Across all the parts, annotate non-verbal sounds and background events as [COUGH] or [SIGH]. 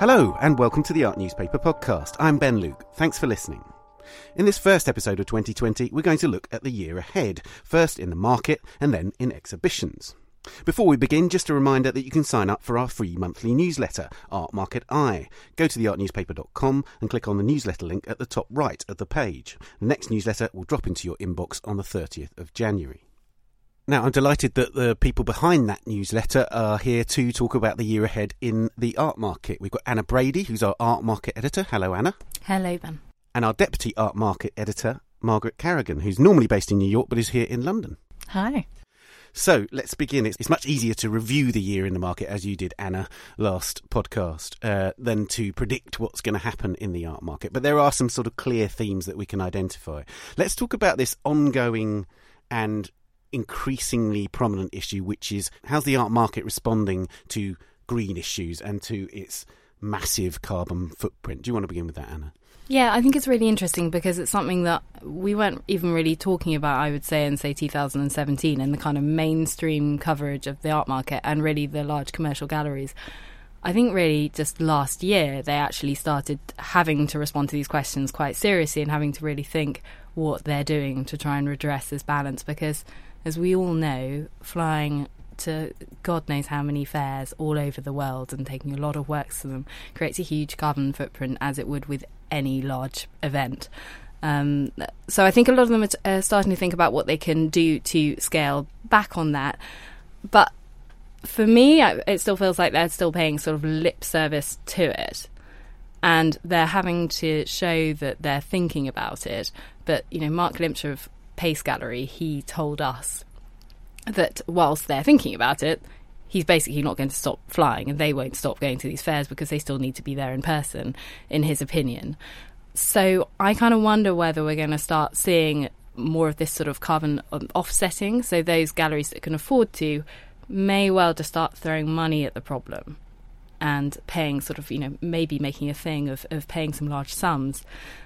Hello, and welcome to the Art Newspaper Podcast. I'm Ben Luke. Thanks for listening. In this first episode of 2020, we're going to look at the year ahead, first in the market and then in exhibitions. Before we begin, just a reminder that you can sign up for our free monthly newsletter, Art Market Eye. Go to theartnewspaper.com and click on the newsletter link at the top right of the page. The next newsletter will drop into your inbox on the 30th of January. Now, I'm delighted that the people behind that newsletter are here to talk about the year ahead in the art market. We've got Anna Brady, who's our art market editor. Hello, Anna. Hello, Ben. And our deputy art market editor, Margaret Carrigan, who's normally based in New York but is here in London. Hi. So let's begin. It's, it's, much easier to review the year in the market, as you did, Anna, last podcast, uh, than to predict what's going to happen in the art market. But there are some sort of clear themes that we can identify. Let's talk about this ongoing and increasingly prominent issue, which is how's the art market responding to green issues and to its massive carbon footprint? Do you want to begin with that, Anna? Yeah, I think it's really interesting because it's something that we weren't even really talking about, I would say, in, say, 2017 and the kind of mainstream coverage of the art market and really the large commercial galleries. I think really just last year they actually started having to respond to these questions quite seriously and having to really think what they're doing to try and redress this balance because, as we all know, flying to God knows how many fairs all over the world and taking a lot of works to them creates a huge carbon footprint as it would with any large event. Um, so I think a lot of them are starting to think about what they can do to scale back on that. But for me, it still feels like they're still paying sort of lip service to it. And they're having to show that they're thinking about it. But, you know, Marc Glimcher of Pace Gallery, he told us that whilst they're thinking about it, he's basically not going to stop flying and they won't stop going to these fairs because they still need to be there in person, in his opinion. So I kind of wonder whether we're going to start seeing more of this sort of carbon um, offsetting. So those galleries that can afford to may well just start throwing money at the problem and paying sort of, you know, maybe making a thing of, of paying some large sums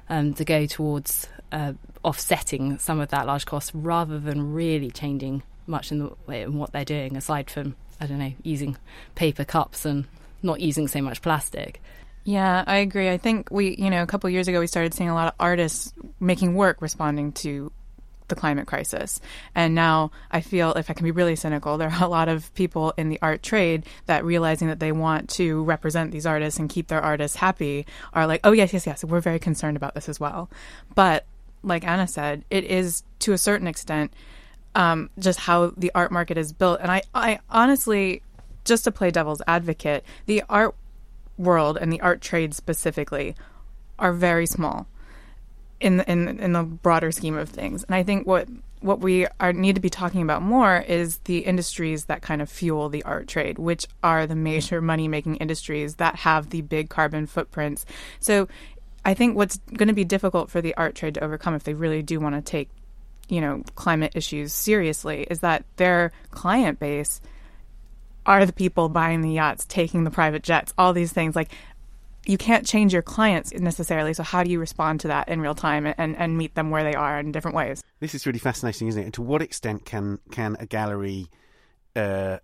um, to go towards uh, offsetting some of that large cost rather than really changing much in, the, way, in what they're doing aside from I don't know, using paper cups and not using so much plastic. Yeah, I agree. I think we, you know, a couple years ago we started seeing a lot of artists making work responding to the climate crisis. And now I feel, if I can be really cynical, there are a lot of people in the art trade that realizing that they want to represent these artists and keep their artists happy are like, oh, yes, yes, yes, we're very concerned about this as well. But like Anna said, it is to a certain extent um, just how the art market is built. And I, I honestly, just to play devil's advocate, the art world and the art trade specifically are very small in in in the broader scheme of things. And I think what what we are need to be talking about more is the industries that kind of fuel the art trade, which are the major money making industries that have the big carbon footprints. So I think what's going to be difficult for the art trade to overcome if they really do want to take you know climate issues seriously is that their client base are the people buying the yachts, taking the private jets, all these things like you can't change your clients necessarily. So how do you respond to that in real time and, and meet them where they are in different ways? This is really fascinating, isn't it? And to what extent can can a gallery uh,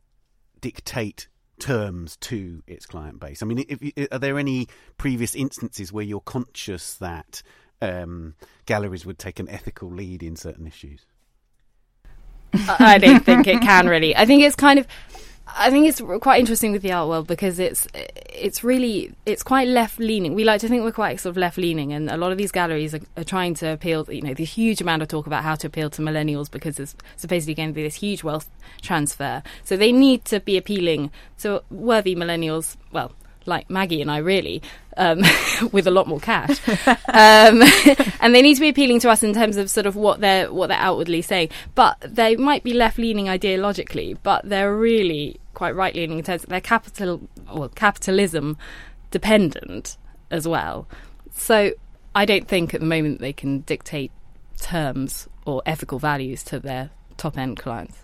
dictate terms to its client base? I mean, if, are there any previous instances where you're conscious that um, galleries would take an ethical lead in certain issues? I don't think it can really. I think it's kind of. I think it's quite interesting with the art world because it's it's really it's quite left leaning. We like to think we're quite sort of left leaning, and a lot of these galleries are, are, trying to appeal. You know, the huge amount of talk about how to appeal to millennials because there's supposedly going to be this huge wealth transfer. So they need to be appealing to worthy millennials. Well, like Maggie and I, really, um, [LAUGHS] with a lot more cash. um, [LAUGHS] and they need to be appealing to us in terms of sort of what they're what they're outwardly saying. But they might be left leaning ideologically, but they're really quite right leaning in terms of they're capital or capitalism dependent as well. So I don't think at the moment they can dictate terms or ethical values to their top end clients.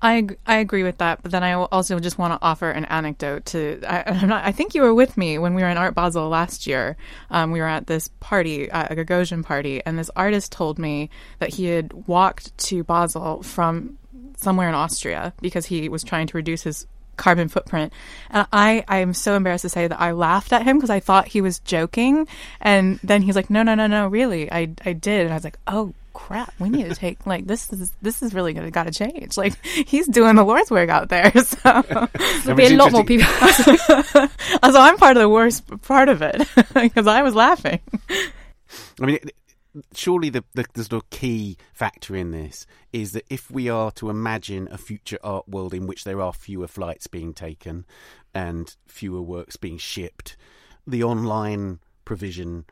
I I agree with that, but then I also just want to offer an anecdote. To I, not, i think you were with me when we were in Art Basel last year. Um, we were at this party, uh, a Gagosian party, and this artist told me that he had walked to Basel from somewhere in Austria because he was trying to reduce his carbon footprint. And I, I am so embarrassed to say that I laughed at him because I thought he was joking. And then he's like, no, no, no, no, really. I, I did. And I was like, oh, crap, we need to take like this is this is really gonna gotta change. Like [LAUGHS] he's doing the Lord's work out there. [LAUGHS] So there'll be a lot more people. [LAUGHS] so I'm part of the worst part of it because I was laughing. I mean, surely the, the, the sort of key factor in this is that if we are to imagine a future art world in which there are fewer flights being taken and fewer works being shipped, the online provision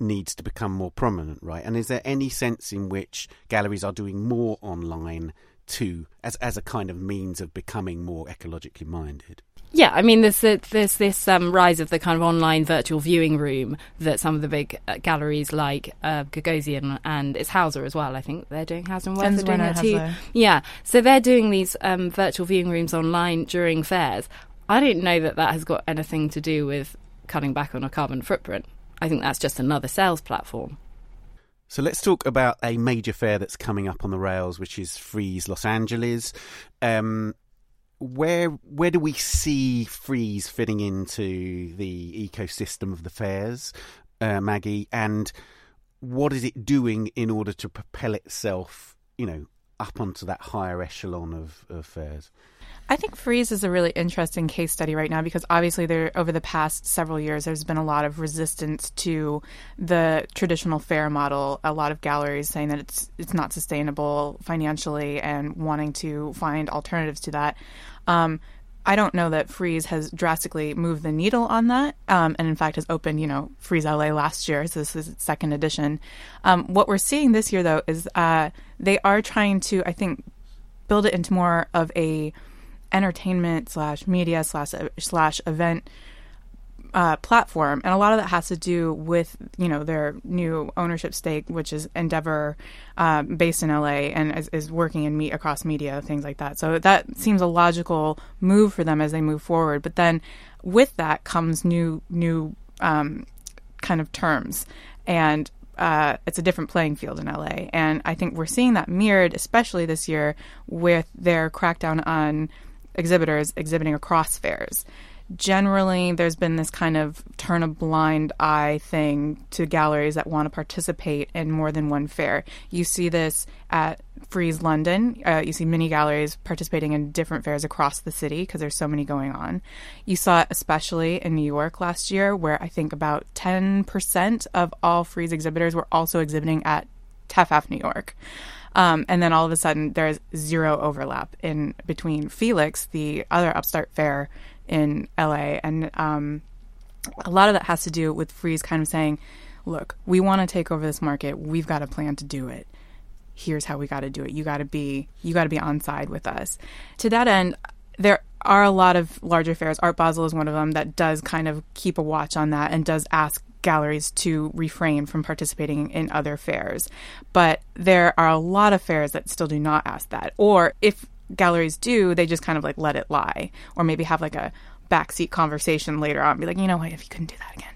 needs to become more prominent, right? And is there any sense in which galleries are doing more online too, as as a kind of means of becoming more ecologically minded? Yeah, I mean, there's there's this um, rise of the kind of online virtual viewing room that some of the big uh, galleries like uh, Gagosian and it's Hauser as well. I think they're doing Hauser and Wirth are doing it too. Yeah, so they're doing these um, virtual viewing rooms online during fairs. I don't know that that has got anything to do with cutting back on a carbon footprint. I think that's just another sales platform. So let's talk about a major fair that's coming up on the rails, which is Frieze Los Angeles. Um, where where do we see Frieze fitting into the ecosystem of the fairs, uh, Maggie? And what is it doing in order to propel itself, you know, up onto that higher echelon of, of fairs? I think Frieze is a really interesting case study right now because obviously there over the past several years there's been a lot of resistance to the traditional fair model. A lot of galleries saying that it's it's not sustainable financially and wanting to find alternatives to that. Um, I don't know that Frieze has drastically moved the needle on that, um, and in fact has opened, you know, Frieze LA last year. So this is its second edition. Um, what we're seeing this year, though, is uh, they are trying to, I think, build it into more of a entertainment slash media slash slash event uh, platform, and a lot of that has to do with you know their new ownership stake, which is Endeavor, um, based in LA, and is, is working in meet across media, things like that. So that seems a logical move for them as they move forward. But then with that comes new new um, kind of terms, and uh, it's a different playing field in LA. And I think we're seeing that mirrored, especially this year, with their crackdown on exhibitors exhibiting across fairs. Generally, there's been this kind of turn a blind eye thing to galleries that want to participate in more than one fair. You see this at Frieze London. Uh, you see many galleries participating in different fairs across the city because there's so many going on. You saw it especially in New York last year, where I think about 10% of all Frieze exhibitors were also exhibiting at TEFAF New York. Um, and then all of a sudden, there's zero overlap in between Felix, the other upstart fair in LA, and um, a lot of that has to do with Frieze kind of saying, "Look, we want to take over this market. We've got a plan to do it. Here's how we got to do it. You got to be you got to be on side with us." To that end, there are a lot of larger fairs. Art Basel is one of them that does kind of keep a watch on that and does ask galleries to refrain from participating in other fairs. But there are a lot of fairs that still do not ask that. Or if galleries do, they just kind of like let it lie, or maybe have like a backseat conversation later on, be like, you know what, if you couldn't do that again.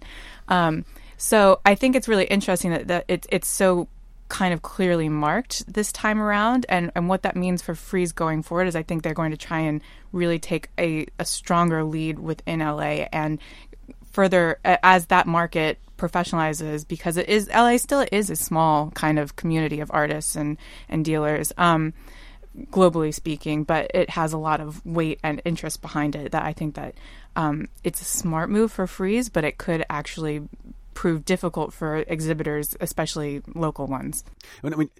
Um, so I think it's really interesting that, that it, it's so kind of clearly marked this time around and, and what that means for Frieze going forward is I think they're going to try and really take a, a stronger lead within LA and further as that market professionalizes because it is LA still is a small kind of community of artists and and dealers um, globally speaking but it has a lot of weight and interest behind it that I think that um, it's a smart move for Frieze but it could actually prove difficult for exhibitors especially local ones. I mean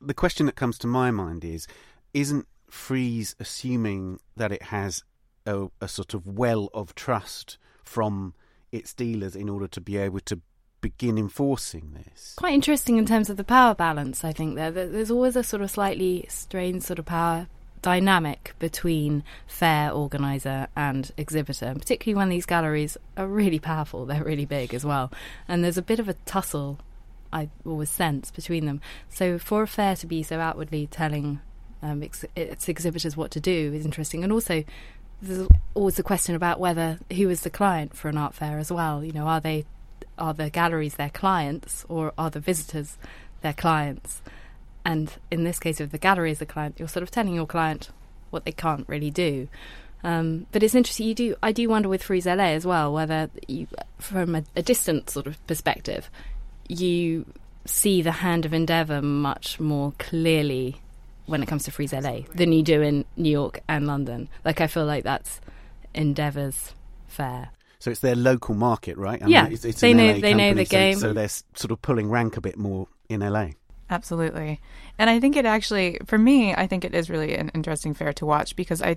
the question that comes to my mind is isn't Frieze assuming that it has a, a sort of well of trust from its dealers in order to be able to begin enforcing this. Quite interesting in terms of the power balance, I think. There, there's always a sort of slightly strained sort of power dynamic between fair organizer and exhibitor, particularly when these galleries are really powerful. They're really big as well, and there's a bit of a tussle. I always sense between them. So for a fair to be so outwardly telling um, its, its exhibitors what to do is interesting, and also there's always a question about whether who is the client for an art fair as well. You know, are they are the galleries their clients or are the visitors their clients? And in this case, if the gallery is the client, you're sort of telling your client what they can't really do. Um, but it's interesting. You do. I do wonder with Frieze LA as well whether, you, from a, a distant sort of perspective, you see the hand of Endeavour much more clearly when it comes to Frieze LA than you do in New York and London. Like I feel like that's Endeavour's fair. So it's their local market, right? I Yeah, mean, it's, it's they know- LA they know the so- game. So, they're sort of pulling rank a bit more in LA. Absolutely. And I think it actually, for me, I think it is really an interesting fair to watch because I,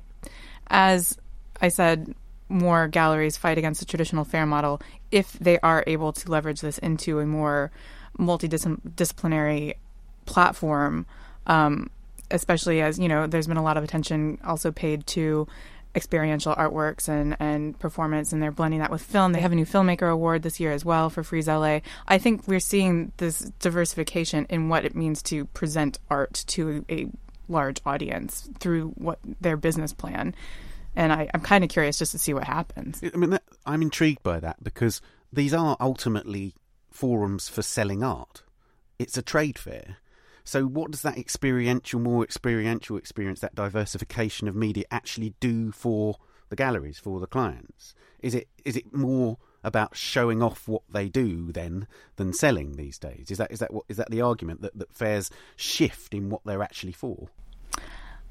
as I said, more galleries fight against the traditional fair model if they are able to leverage this into a more multidisciplinary platform, um, especially as, you know, there's been a lot of attention also paid to experiential artworks and, and performance, and they're blending that with film. They have a new filmmaker award this year as well for Frieze LA. I think we're seeing this diversification in what it means to present art to a large audience through what their business plan. And I, I'm kind of curious just to see what happens. I mean, that, I'm intrigued by that because these are ultimately forums for selling art. It's a trade fair. So, what does that experiential, more experiential experience, that diversification of media, actually do for the galleries, for the clients? Is it is it more about showing off what they do then than selling these days? Is that is that what is that the argument that, that fairs shift in what they're actually for?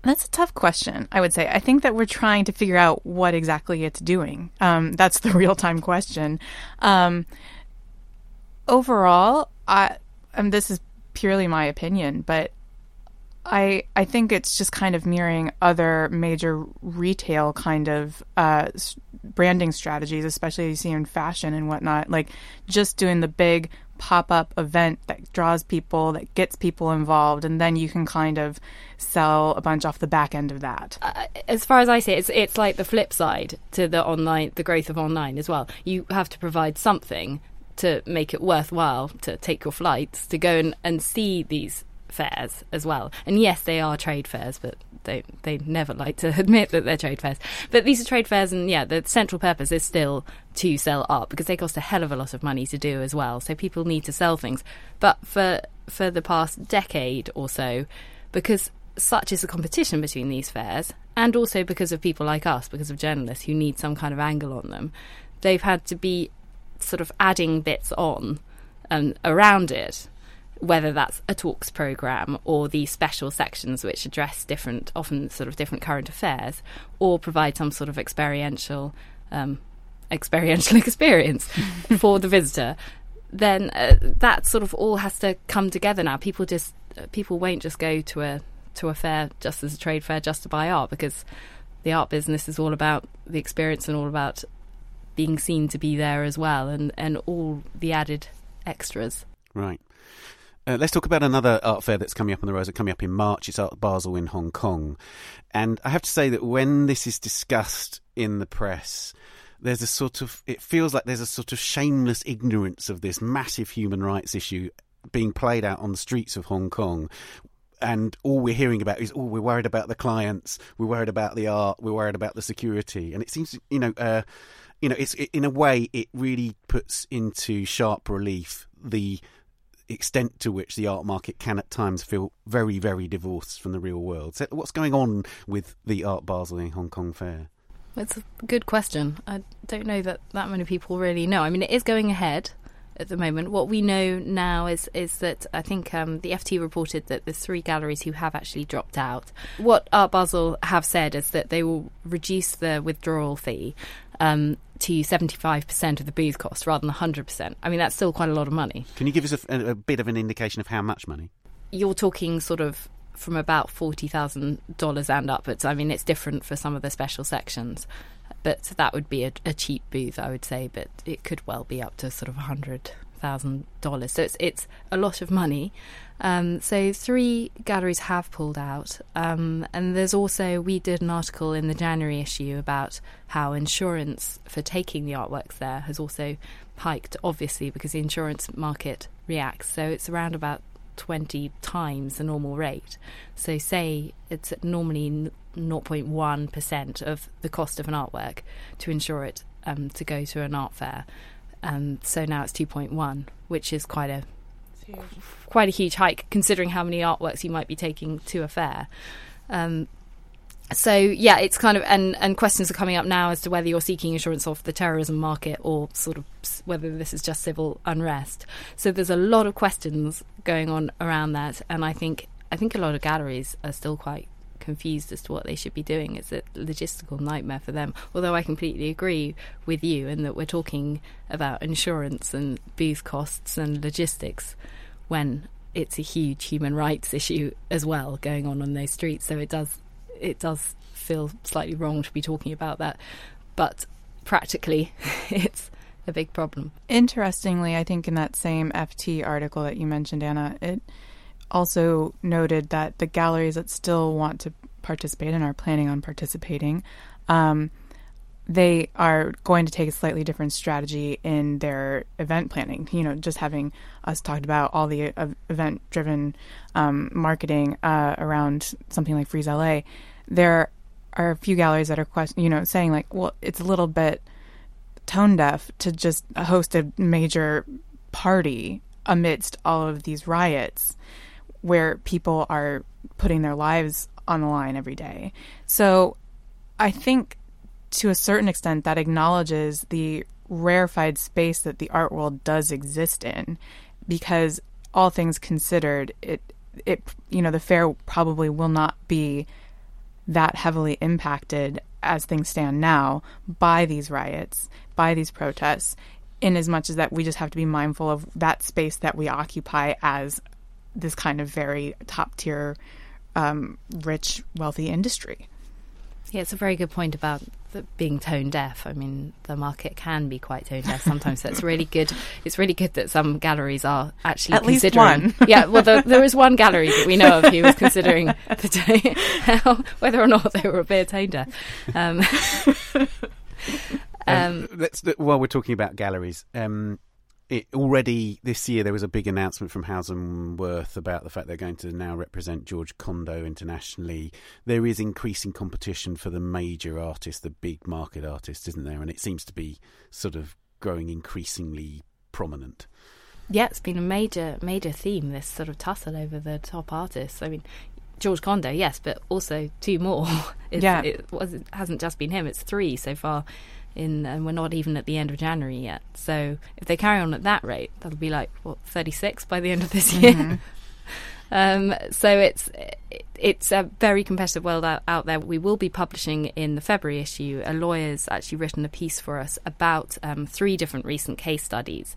That's a tough question, I would say. I think that we're trying to figure out what exactly it's doing. Um, that's the [LAUGHS] real time question. Um, overall, I, and this is purely my opinion, but I I think it's just kind of mirroring other major retail kind of uh, branding strategies, especially you see in fashion and whatnot. Like just doing the big pop up event that draws people, that gets people involved, and then you can kind of sell a bunch off the back end of that. Uh, as far as I see it, it's, it's like the flip side to the online, the growth of online as well. You have to provide something to make it worthwhile to take your flights to go and, and see these fairs as well. And yes, they are trade fairs, but they they never like to [LAUGHS] admit that they're trade fairs. But these are trade fairs, and yeah, the central purpose is still to sell art because they cost a hell of a lot of money to do as well. So people need to sell things. But for for the past decade or so, because such is the competition between these fairs, and also because of people like us, because of journalists who need some kind of angle on them, they've had to be sort of adding bits on and around it, whether that's a talks program or these special sections which address different, often sort of different current affairs, or provide some sort of experiential, um, experiential [LAUGHS] experience [LAUGHS] for the visitor. Then uh, that sort of all has to come together now. People just uh, people won't just go to a to a fair just as a trade fair just to buy art because the art business is all about the experience and all about being seen to be there as well and, and all the added extras. Right. Uh, let's talk about another art fair that's coming up on the road. Coming up in March, it's Art Basel in Hong Kong, and I have to say that when this is discussed in the press, there's a sort of it feels like there's a sort of shameless ignorance of this massive human rights issue being played out on the streets of Hong Kong. And all we're hearing about is, oh, we're worried about the clients, we're worried about the art, we're worried about the security, and it seems, you know, uh, you know, it's it, in a way it really puts into sharp relief the extent to which the art market can at times feel very, very divorced from the real world. So what's going on with the Art Basel in Hong Kong Fair? It's a good question. I don't know that that many people really know. I mean, it is going ahead at the moment. What we know now is is that I think um, the FT reported that there's three galleries who have actually dropped out. What Art Basel have said is that they will reduce the withdrawal fee um, to 75% of the booth cost rather than 100%. I mean, that's still quite a lot of money. Can you give us a, a, bit of an indication of how much money? You're talking sort of from about forty thousand dollars and upwards. I mean, it's different for some of the special sections, but that would be a, a cheap booth, I would say. But it could well be up to sort of a hundred thousand dollars. So it's it's a lot of money. Um, so three galleries have pulled out, um, and there's also we did an article in the January issue about how insurance for taking the artworks there has also hiked, obviously because the insurance market reacts. So it's around about 20 times the normal rate. So, say it's normally 0.1% of the cost of an artwork to insure it um, to go to an art fair. Um, so now it's 2.1, which is quite a quite a huge hike considering how many artworks you might be taking to a fair. Um, so yeah, it's kind of and and questions are coming up now as to whether you're seeking insurance off the terrorism market or sort of whether this is just civil unrest. So there's a lot of questions going on around that, and I think I think a lot of galleries are still quite confused as to what they should be doing. It's a logistical nightmare for them. Although I completely agree with you in that we're talking about insurance and booth costs and logistics when it's a huge human rights issue as well going on on those streets. So it does it does feel slightly wrong to be talking about that, but practically, [LAUGHS] it's a big problem. Interestingly, I think in that same FT article that you mentioned, Anna, it also noted that the galleries that still want to participate and are planning on participating, um, they are going to take a slightly different strategy in their event planning. You know, just having us talked about all the uh, event driven um, marketing uh, around something like Frieze LA there are a few galleries that are question, you know, saying like, well, it's a little bit tone deaf to just host a major party amidst all of these riots where people are putting their lives on the line every day. So I think to a certain extent that acknowledges the rarefied space that the art world does exist in because all things considered it it you know the fair probably will not be that heavily impacted as things stand now by these riots, by these protests, in as much as that we just have to be mindful of that space that we occupy as this kind of very top tier, um, rich, wealthy industry. Yeah, it's a very good point about being tone deaf. I mean, the market can be quite tone deaf sometimes. so it's really good. It's really good that some galleries are actually At considering. Least one. [LAUGHS] yeah, well, the, there is one gallery that we know of who was considering the [LAUGHS] whether or not they were a bit tone deaf. Um, [LAUGHS] um, let's while we're talking about galleries. Um, it already this year there was a big announcement from Hauser and Wirth about the fact they're going to now represent George Condo internationally. There is increasing competition for the major artists, the big market artists, isn't there? And it seems to be sort of growing increasingly prominent. Yeah, it's been a major major theme. This sort of tussle over the top artists. I mean, George Condo, yes, but also two more. [LAUGHS] yeah, it, was, it hasn't just been him; it's three so far in, and we're not even at the end of January yet. So if they carry on at that rate, that'll be like what 36 by the end of this year. Mm-hmm. [LAUGHS] um, so it's it's a very competitive world out, out, there. We will be publishing in the February issue. A lawyer's actually written a piece for us about um, three different recent case studies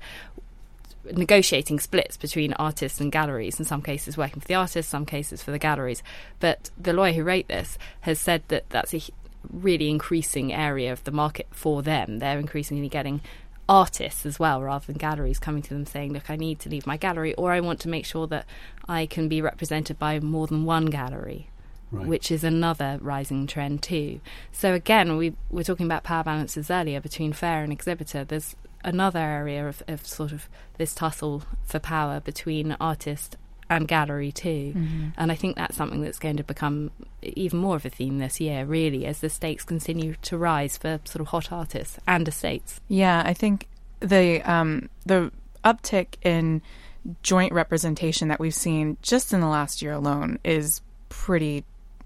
negotiating splits between artists and galleries, in some cases working for the artists, some cases for the galleries. But the lawyer who wrote this has said that that's a really increasing area of the market for them. They're increasingly getting artists as well rather than galleries coming to them saying, Look, I need to leave my gallery, or I want to make sure that I can be represented by more than one gallery. Right. Which is another rising trend too. So again, we were talking about power balances earlier between fair and exhibitor. There's another area of, of sort of this tussle for power between artist and gallery too. Mm-hmm. And I think that's something that's going to become even more of a theme this year, really, as the stakes continue to rise for sort of hot artists and estates. Yeah, I think the um, the uptick in joint representation that we've seen just in the last year alone is pretty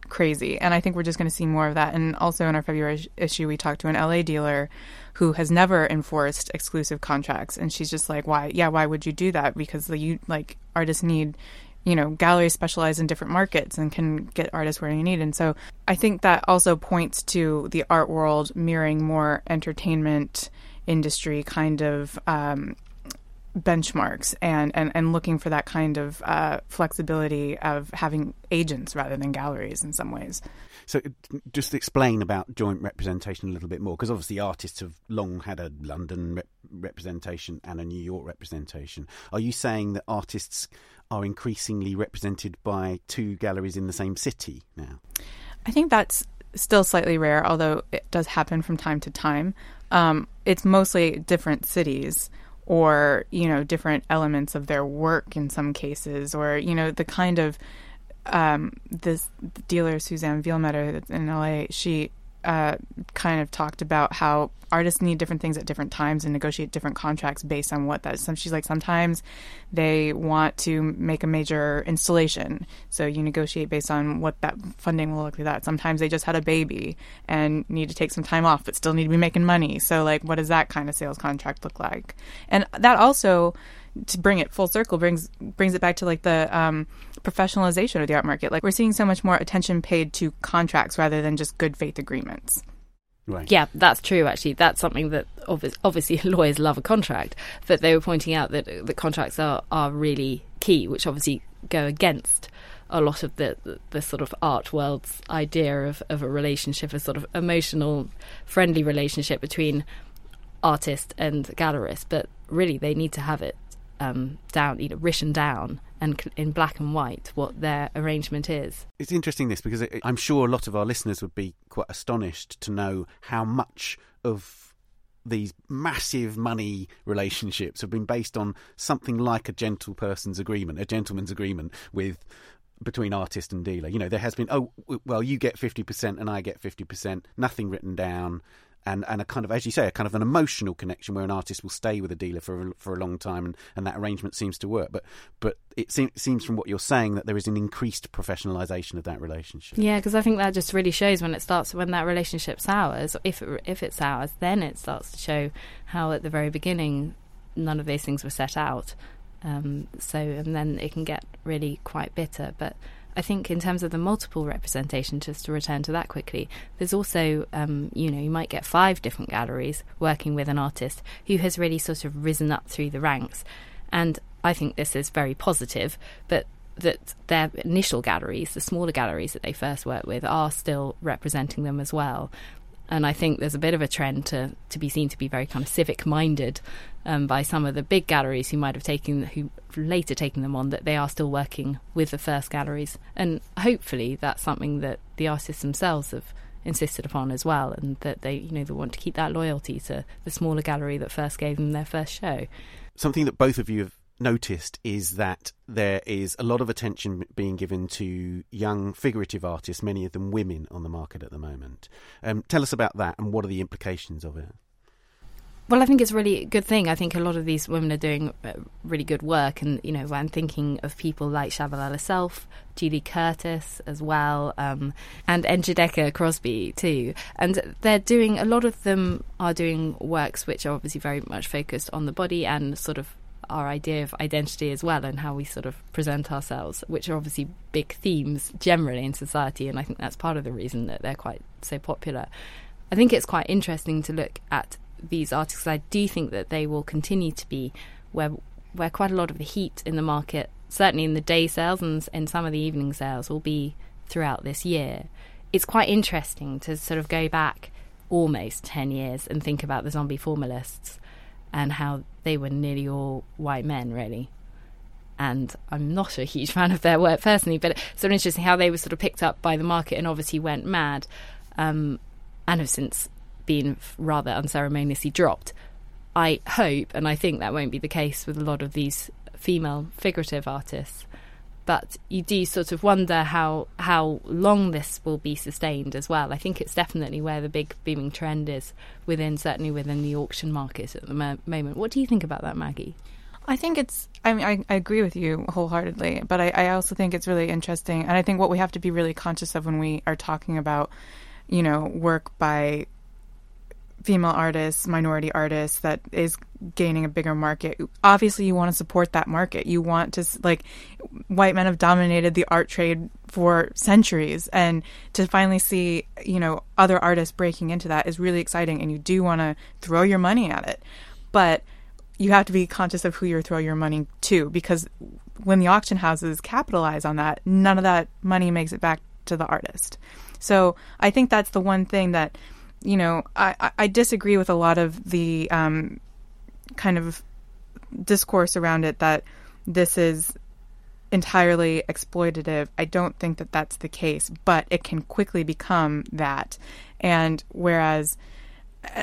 crazy. And I think we're just going to see more of that. And also in our February issue, we talked to an LA dealer who has never enforced exclusive contracts, and she's just like, "Why? Yeah, why would you do that? Because the you like artists need." You know, galleries specialize in different markets and can get artists where you need. And so I think that also points to the art world mirroring more entertainment industry kind of um, benchmarks and, and, and looking for that kind of uh, flexibility of having agents rather than galleries in some ways. So, just explain about joint representation a little bit more, because obviously artists have long had a London rep- representation and a New York representation. Are you saying that artists are increasingly represented by two galleries in the same city now? I think that's still slightly rare, although it does happen from time to time. Um, it's mostly different cities or you know different elements of their work in some cases or you know the kind of um, this dealer Suzanne Vielmetter in LA she uh, kind of talked about how artists need different things at different times and negotiate different contracts based on what that. Some she's like sometimes they want to make a major installation, so you negotiate based on what that funding will look like. That sometimes they just had a baby and need to take some time off, but still need to be making money. So like, what does that kind of sales contract look like? And that also to bring it full circle brings brings it back to like the um, professionalization of the art market. Like we're seeing so much more attention paid to contracts rather than just good faith agreements. Right. Yeah, that's true. Actually, that's something that obviously, obviously [LAUGHS] lawyers love a contract, but they were pointing out that the contracts are are really key, which obviously go against a lot of the, the, the sort of art world's idea of, of a relationship, a sort of emotional, friendly relationship between artist and gallerist. But really, they need to have it um, down, you know, written down and in black and white what their arrangement is. It's interesting this because it, I'm sure a lot of our listeners would be quite astonished to know how much of these massive money relationships have been based on something like a gentle person's agreement, a gentleman's agreement with between artist and dealer. You know, there has been, oh, well, you get 50% and I get 50%, nothing written down and and a kind of as you say a kind of an emotional connection where an artist will stay with a dealer for a, for a long time and, and that arrangement seems to work. But but it seems seems from what you're saying that there is an increased professionalization of that relationship. Yeah because I think that just really shows when it starts when that relationship sours if it, if it sours then it starts to show how at the very beginning none of these things were set out. Um, so and then it can get really quite bitter but I think in terms of the multiple representation, just to return to that quickly, there's also, um, you know, you might get five different galleries working with an artist who has really sort of risen up through the ranks. And I think this is very positive, but that their initial galleries, the smaller galleries that they first worked with, are still representing them as well and I think there's a bit of a trend to to be seen to be very kind of civic minded um, by some of the big galleries who might have taken who later taken them on that they are still working with the first galleries, and hopefully that's something that the artists themselves have insisted upon as well, and that they you know they want to keep that loyalty to the smaller gallery that first gave them their first show. Something that both of you have noticed is that there is a lot of attention being given to young figurative artists, many of them women, on the market at the moment. Um, tell us about that and what are the implications of it? Well, I think it's really good thing. I think a lot of these women are doing uh, really good work, and you know, I'm thinking of people like Tschabalala Self, Julie Curtis as well, um, and Njideka Crosby too. And they're doing a lot of them are doing works which are obviously very much focused on the body and sort of our idea of identity as well and how we sort of present ourselves, which are obviously big themes generally in society. And I think that's part of the reason that they're quite so popular. I think it's quite interesting to look at these artists. I do think that they will continue to be where where quite a lot of the heat in the market, certainly in the day sales and in some of the evening sales, will be throughout this year. It's quite interesting to sort of go back almost 10 years and think about the zombie formalists and how they were nearly all white men, really. And I'm not a huge fan of their work personally, but it's sort of interesting how they were sort of picked up by the market and obviously went mad, um, and have since been rather unceremoniously dropped. I hope, and I think that won't be the case with a lot of these female figurative artists, but you do sort of wonder how how long this will be sustained as well. I think it's definitely where the big booming trend is within certainly within the auction market at the mo- moment. What do you think about that, Maggie? I think it's. I mean, I, I agree with you wholeheartedly, but I, I also think it's really interesting, and I think what we have to be really conscious of when we are talking about, you know, work by female artists, minority artists that is gaining a bigger market. Obviously, you want to support that market. You want to like white men have dominated the art trade for centuries and to finally see, you know, other artists breaking into that is really exciting and you do want to throw your money at it. But you have to be conscious of who you throw your money to because when the auction houses capitalize on that, none of that money makes it back to the artist. So, I think that's the one thing that you know, I, I disagree with a lot of the um, kind of discourse around it that this is entirely exploitative. I don't think that that's the case, but it can quickly become that. And whereas,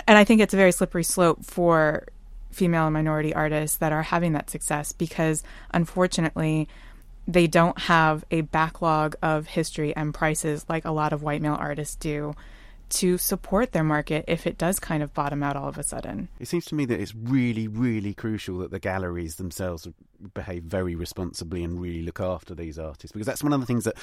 and I think it's a very slippery slope for female and minority artists that are having that success because unfortunately, they don't have a backlog of history and prices like a lot of white male artists do to support their market if it does kind of bottom out all of a sudden. It seems to me that it's really, really crucial that the galleries themselves behave very responsibly and really look after these artists because that's one of the things that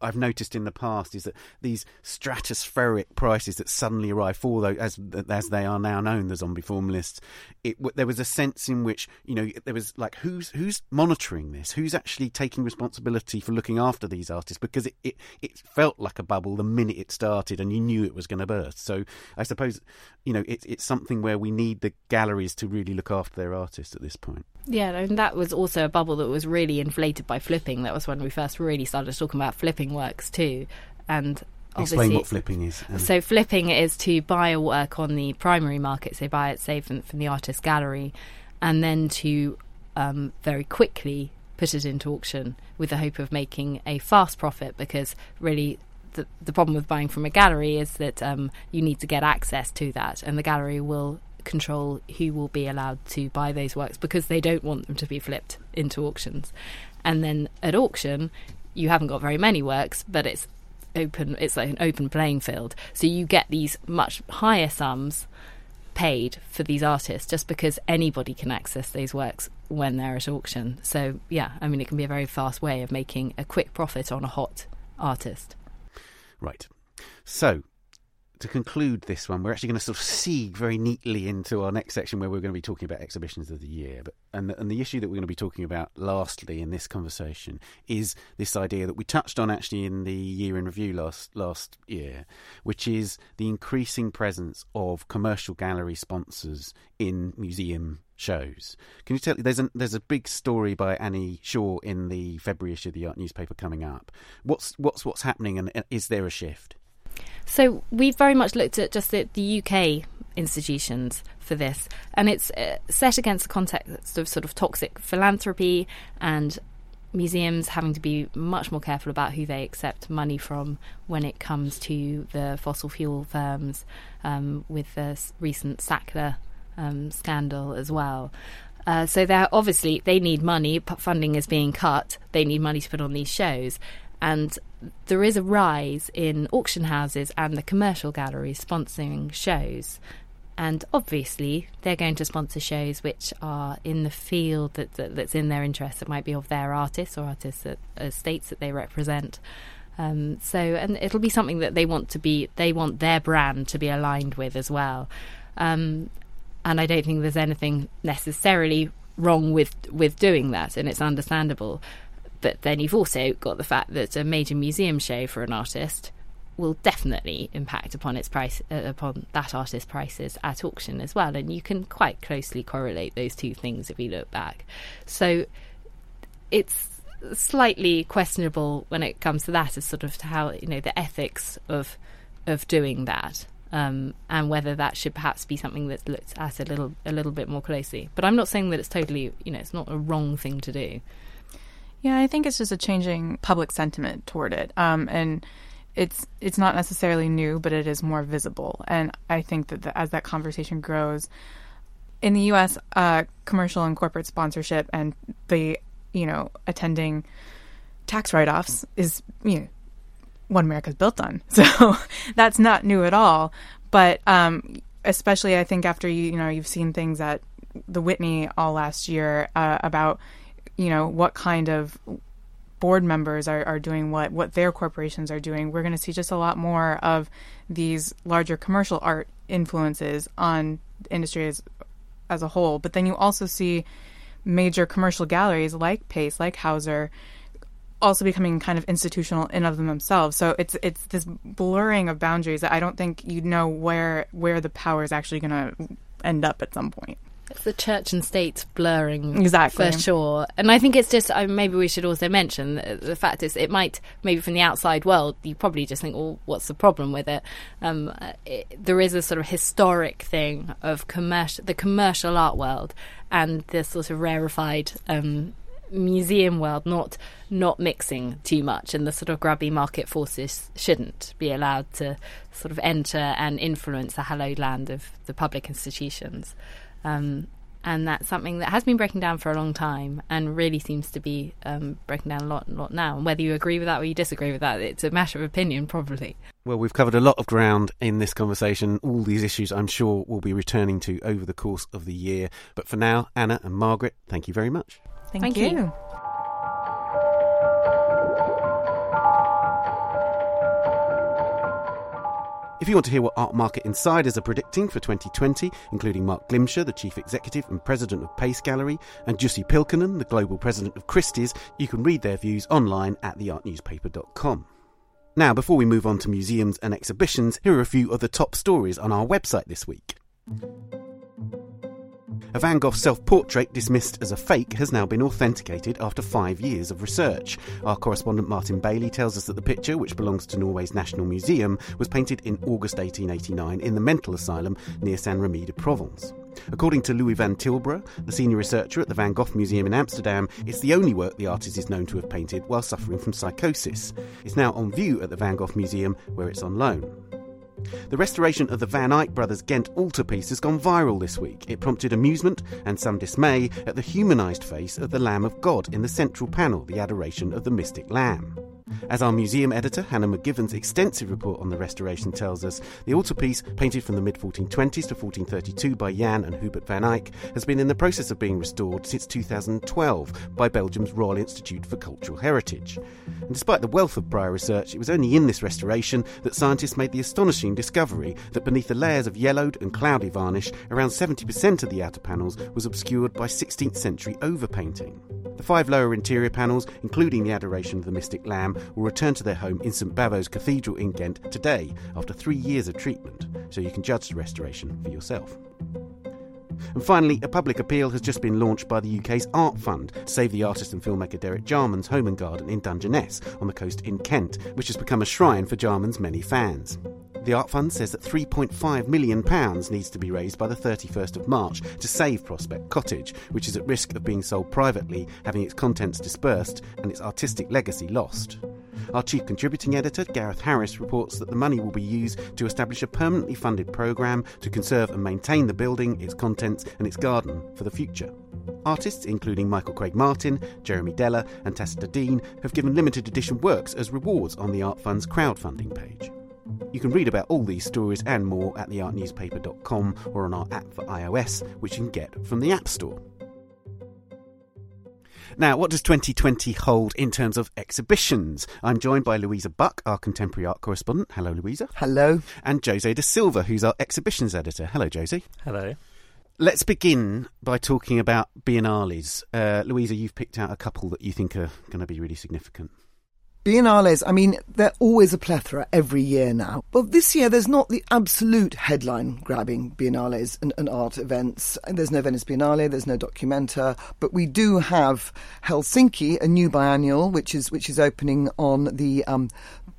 I've noticed in the past is that these stratospheric prices that suddenly arrive for those as as they are now known the zombie formalists it there was a sense in which you know there was like who's who's monitoring this? Who's actually taking responsibility for looking after these artists? Because it it, it felt like a bubble the minute it started and you knew it was going to burst. So I suppose you know it, it's something where we need the galleries to really look after their artists at this point. Yeah, and that was also a bubble that was really inflated by flipping. That was when we first really started talking about flipping works too. And Explain what flipping is. Um. So flipping is to buy a work on the primary market, so buy it, say, from, from the artist gallery, and then to um, very quickly put it into auction with the hope of making a fast profit because really the, the problem with buying from a gallery is that um, you need to get access to that, and the gallery will control who will be allowed to buy those works because they don't want them to be flipped into auctions. And then at auction, you haven't got very many works, but it's open. It's like an open playing field, so you get these much higher sums paid for these artists just because anybody can access these works when they're at auction. So yeah, I mean it can be a very fast way of making a quick profit on a hot artist. Right. So to conclude this one, we're actually going to sort of segue very neatly into our next section where we're going to be talking about exhibitions of the year. But and the, and the issue that we're going to be talking about lastly in this conversation is this idea that we touched on actually in the year in review last last year, which is the increasing presence of commercial gallery sponsors in museum shows. Can you tell? There's a there's a big story by Anny Shaw in the February issue of the Art newspaper coming up. What's what's what's happening, and is there a shift? So we've very much looked at just the, the UK institutions for this, and it's uh, set against the context of sort of toxic philanthropy and museums having to be much more careful about who they accept money from when it comes to the fossil fuel firms, um, with the recent Sackler um, scandal as well. Uh, so they're obviously they need money. Funding is being cut. They need money to put on these shows, and there is a rise in auction houses and the commercial galleries sponsoring shows. And obviously, they're going to sponsor shows which are in the field that, that that's in their interest. It might be of their artists or artists that uh, states that they represent. Um, so, and it'll be something that they want to be. They want their brand to be aligned with as well. Um, and I don't think there's anything necessarily wrong with with doing that, and it's understandable. But then you've also got the fact that a major museum show for an artist will definitely impact upon its price uh, upon that artist's prices at auction as well. And you can quite closely correlate those two things if you look back. So it's slightly questionable when it comes to that as sort of how you know the ethics of of doing that um, and whether that should perhaps be something that's looked at a little a little bit more closely. But I'm not saying that it's totally you know it's not a wrong thing to do yeah, I think it's just a changing public sentiment toward it, um, and it's it's not necessarily new, but it is more visible. And I think that the, as that conversation grows, in the U.S., uh, commercial and corporate sponsorship and the you know attending tax write-offs is you know what America's built on. [LAUGHS] So that's not new at all. But um, especially, I think after you you know you've seen things at the Whitney all last year uh, about you know, what kind of board members are, are doing what, what their corporations are doing. We're going to see just a lot more of these larger commercial art influences on industry as, as a whole. But then you also see major commercial galleries like Pace, like Hauser, also becoming kind of institutional in of them themselves. So it's it's this blurring of boundaries that I don't think you know where where the power is actually going to end up at some point. It's the church and state blurring, exactly for sure. And I think it's just uh, maybe we should also mention the, the, fact is it might maybe from the outside world you probably just think, well, what's the problem with it? Um, it there is a sort of historic thing of commercial, the commercial art world, and the sort of rarefied. Um, museum world not not mixing too much and the sort of grubby market forces shouldn't be allowed to sort of enter and influence the hallowed land of the public institutions um, and that's something that has been breaking down for a long time and really seems to be um, breaking down a lot, a lot now. And whether you agree with that or you disagree with that, it's a matter of opinion, probably. Well, we've covered a lot of ground in this conversation. All these issues, I'm sure, we'll be returning to over the course of the year. But for now, Anna and Margaret, thank you very much. Thank, Thank you. you. If you want to hear what art market insiders are predicting for 2020, including Marc Glimcher, the chief executive and president of Pace Gallery, and Jussi Pylkkänen, the global president of Christie's, you can read their views online at theartnewspaper.com. Now, before we move on to museums and exhibitions, here are a few of the top stories on our website this week. A Van Gogh self portrait dismissed as a fake has now been authenticated after five years of research. Our correspondent Martin Bailey tells us that the picture, which belongs to Norway's National Museum, was painted in August 1889 in the mental asylum near Saint Remy de Provence. According to Louis van Tilborgh, the senior researcher at the Van Gogh Museum in Amsterdam, it's the only work the artist is known to have painted while suffering from psychosis. It's now on view at the Van Gogh Museum, where it's on loan. The restoration of the Van Eyck brothers' Ghent altarpiece has gone viral this week. It prompted amusement and some dismay at the humanised face of the Lamb of God in the central panel, the adoration of the mystic Lamb. As our museum editor, Hannah McGivern's extensive report on the restoration tells us, the altarpiece, painted from the mid 1420s to 1432 by Jan and Hubert van Eyck, has been in the process of being restored since 2012 by Belgium's Royal Institute for Cultural Heritage. And despite the wealth of prior research, it was only in this restoration that scientists made the astonishing discovery that beneath the layers of yellowed and cloudy varnish, around 70% of the outer panels was obscured by 16th century overpainting. The five lower interior panels, including the Adoration of the Mystic Lamb, will return to their home in St Bavo's Cathedral in Ghent today, after three years of treatment, so you can judge the restoration for yourself. And finally, a public appeal has just been launched by the UK's Art Fund to save the artist and filmmaker Derek Jarman's home and garden in Dungeness on the coast in Kent, which has become a shrine for Jarman's many fans. The Art Fund says that £3.5 million needs to be raised by the 31st of March to save Prospect Cottage, which is at risk of being sold privately, having its contents dispersed and its artistic legacy lost. Our chief contributing editor, Gareth Harris, reports that the money will be used to establish a permanently funded programme to conserve and maintain the building, its contents, and its garden for the future. Artists, including Michael Craig Martin, Jeremy Deller, and Tacita Dean, have given limited edition works as rewards on the Art Fund's crowdfunding page. You can read about all these stories and more at theartnewspaper.com or on our app for iOS, which you can get from the App Store. Now, what does 2020 hold in terms of exhibitions? I'm joined by Louisa Buck, our contemporary art correspondent. Hello, Louisa. Hello. And Jose de Silva, who's our exhibitions editor. Hello, Jose. Hello. Let's begin by talking about biennales. Uh, Louisa, you've picked out a couple that you think are going to be really significant. Biennales, I mean, they're always a plethora every year now. But this year, there's not the absolute headline grabbing biennales and, and, art events. There's no Venice Biennale, there's no Documenta, but we do have Helsinki, a new biennial, which is which is opening on the um,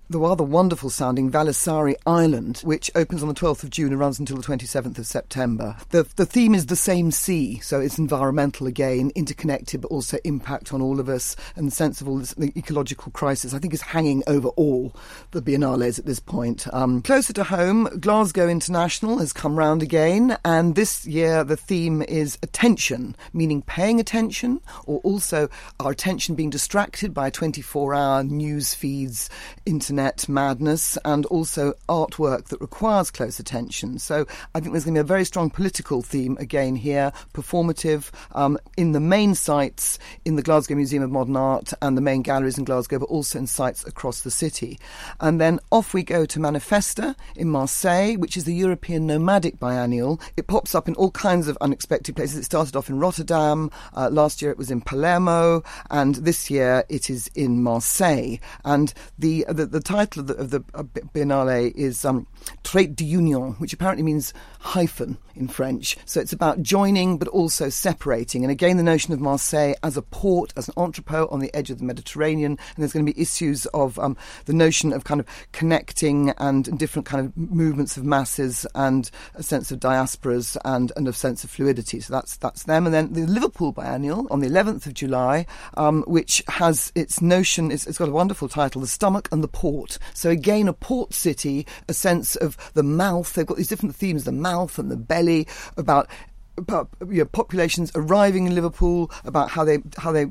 the rather wonderful sounding Vallisaari Island, which opens on the 12th of June and runs until the 27th of September. The, the theme is the same sea, so it's environmental again, interconnected, but also impact on all of us, and the sense of all this, the ecological crisis, I think, is hanging over all the biennales at this point. Um, closer to home, Glasgow International has come round again, and this year the theme is attention, meaning paying attention, or also our attention being distracted by 24 hour news feeds, internet internet madness and also artwork that requires close attention. So I think there's going to be a very strong political theme again here, performative um, in the main sites in the Glasgow Museum of Modern Art and the main galleries in Glasgow, but also in sites across the city. And then off we go to Manifesta in Marseille, which is the European Nomadic Biennial. It pops up in all kinds of unexpected places. It started off in Rotterdam. Uh, last year it was in Palermo, and this year it is in Marseille. And the the, the title of the, of the uh, Biennale is um, Trait d'Union, which apparently means hyphen in French. So it's about joining but also separating. And again, the notion of Marseille as a port, as an entrepot on the edge of the Mediterranean. And there's going to be issues of um, the notion of kind of connecting and different kind of movements of masses and a sense of diasporas and, and a sense of fluidity. So that's that's them. And then the Liverpool Biennial on the 11th of July, um, which has its notion, it's, it's got a wonderful title, The Stomach and the Port. So again, a port city, a sense of the mouth. They've got these different themes, the mouth and the belly, about about you know, populations arriving in Liverpool, about how they how they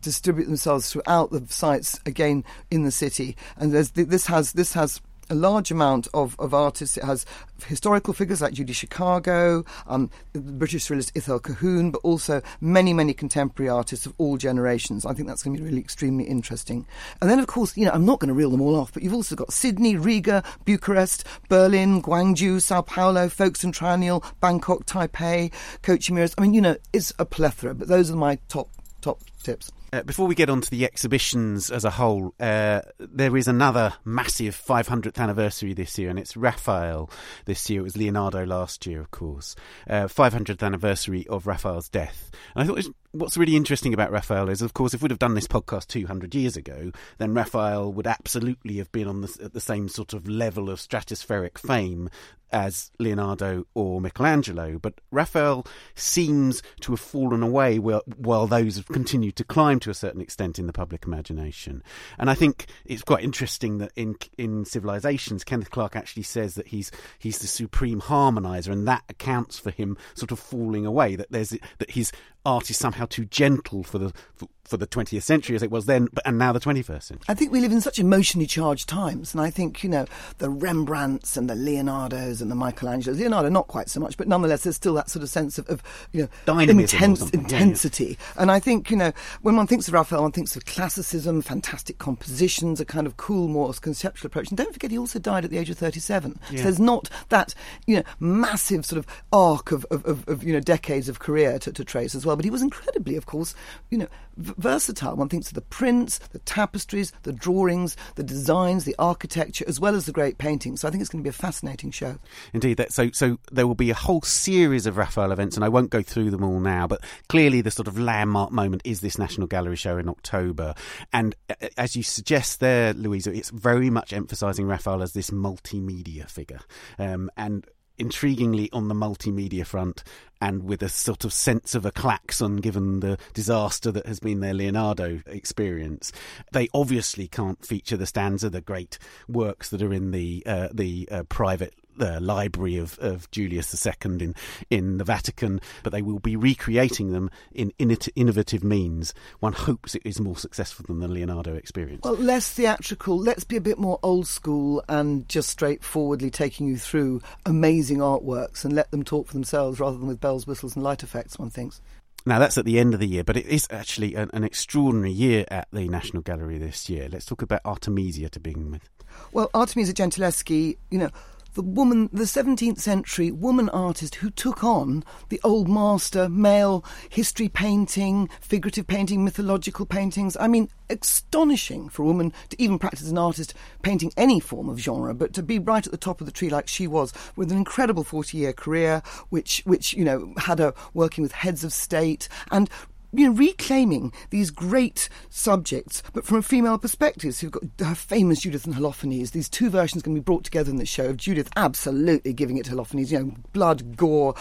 distribute themselves throughout the sites again in the city, and this has this has a large amount of, of artists. It has historical figures like Judy Chicago, um, the British surrealist Ithell Colquhoun, but also many, many contemporary artists of all generations. I think that's going to be really extremely interesting. And then, of course, you know, I'm not going to reel them all off, but you've also got Sydney, Riga, Bucharest, Berlin, Guangzhou, Sao Paulo, Folkestone Triennial, Bangkok, Taipei, Kochi-Muziris. I mean, you know, it's a plethora, but those are my top top tips. Uh, before we get on to the exhibitions as a whole, uh, there is another massive 500th anniversary this year, and it's Raphael this year. It was Leonardo last year, of course. Uh, 500th anniversary of Raphael's death. And I thought what's really interesting about Raphael is, of course, if we'd have done this podcast 200 years ago, then Raphael would absolutely have been on the, at the same sort of level of stratospheric fame as Leonardo or Michelangelo, but Raphael seems to have fallen away while, while those have continued to climb to a certain extent in the public imagination. And I think it's quite interesting that in in Civilizations, Kenneth Clark actually says that he's he's the supreme harmonizer, and that accounts for him sort of falling away. That there's that his art is somehow too gentle for the for, for the 20th century as it was then, but, and now the 21st century. I think we live in such emotionally charged times, and I think you know the Rembrandts and the Leonardos and the Michelangelos. Leonardo not quite so much, but nonetheless there's still that sort of sense of, of you know Dynamism intense intensity. Yeah, yeah. And I think you know when one thinks of Raphael, one thinks of classicism, fantastic compositions, a kind of cool, more conceptual approach. And don't forget, he also died at the age of 37. Yeah. So there's not that you know massive sort of arc of, of, of, of you know decades of career to, to trace as well well, but he was incredibly, of course, you know, v- versatile. One thinks of the prints, the tapestries, the drawings, the designs, the architecture, as well as the great paintings. So I think it's going to be a fascinating show. Indeed. That, so, so there will be a whole series of Raphael events, and I won't go through them all now, but clearly the sort of landmark moment is this National Gallery show in October. And as you suggest there, Louisa, it's very much emphasising Raphael as this multimedia figure. Um, and intriguingly on the multimedia front and with a sort of sense of a klaxon given the disaster that has been their Leonardo experience. They obviously can't feature the stanza, the great works that are in the uh, the uh, private the library of, of Julius II in, in the Vatican, but they will be recreating them in innovative means. One hopes it is more successful than the Leonardo experience. Well, less theatrical. Let's be a bit more old school and just straightforwardly taking you through amazing artworks and let them talk for themselves rather than with bells, whistles, and light effects, one thinks. Now that's at the end of the year, but it is actually an, an, extraordinary year at the National Gallery this year. Let's talk about Artemisia to begin with. Well, Artemisia Gentileschi, you know, the woman, the 17th century woman artist who took on the old master male history painting, figurative painting, mythological paintings. I mean, astonishing for a woman to even practice as an artist painting any form of genre, but to be right at the top of the tree like she was, with an incredible 40 year career, which, which, you know, had her working with heads of state and you know, reclaiming these great subjects, but from a female perspective. So you've got her famous Judith and Holofernes. These two versions going to be brought together in the show of Judith absolutely giving it to Holofernes, you know, blood, gore,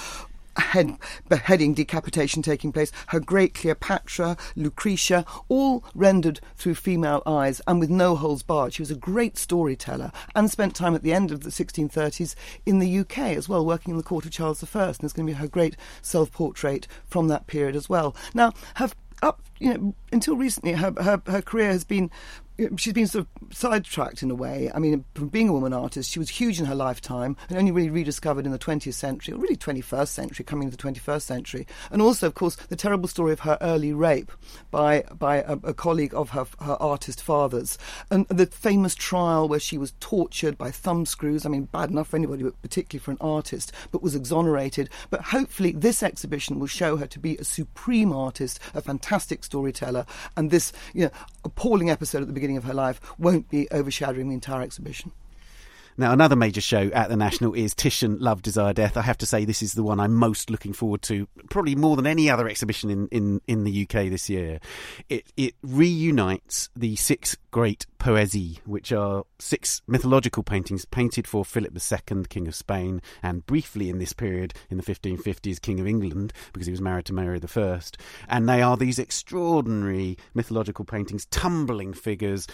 head beheading, decapitation taking place, her great Cleopatra, Lucretia, all rendered through female eyes and with no holes barred. She was a great storyteller and spent time at the end of the 1630s in the UK as well, working in the court of Charles I. And there's going to be her great self portrait from that period as well. Now, her up, you know, until recently, her, her, her career has been she's been sort of sidetracked in a way. I mean, from being a woman artist, she was huge in her lifetime and only really rediscovered in the 20th century, or really 21st century, coming into the 21st century. And also, of course, the terrible story of her early rape by by a, a colleague of her her artist father's, and the famous trial where she was tortured by thumbscrews. I mean, bad enough for anybody, but particularly for an artist, but was exonerated. But hopefully, this exhibition will show her to be a supreme artist, a fantastic storyteller, and this you know appalling episode at the beginning of her life won't be overshadowing the entire exhibition. Now, another major show at the National is Titian Love, Desire, Death. I have to say, this is the one I'm most looking forward to, probably more than any other exhibition in, in, in the UK this year. It, it reunites the six great poesie, which are six mythological paintings painted for Philip II, King of Spain, and briefly in this period, in the 1550s, King of England, because he was married to Mary I. And they are these extraordinary mythological paintings, tumbling figures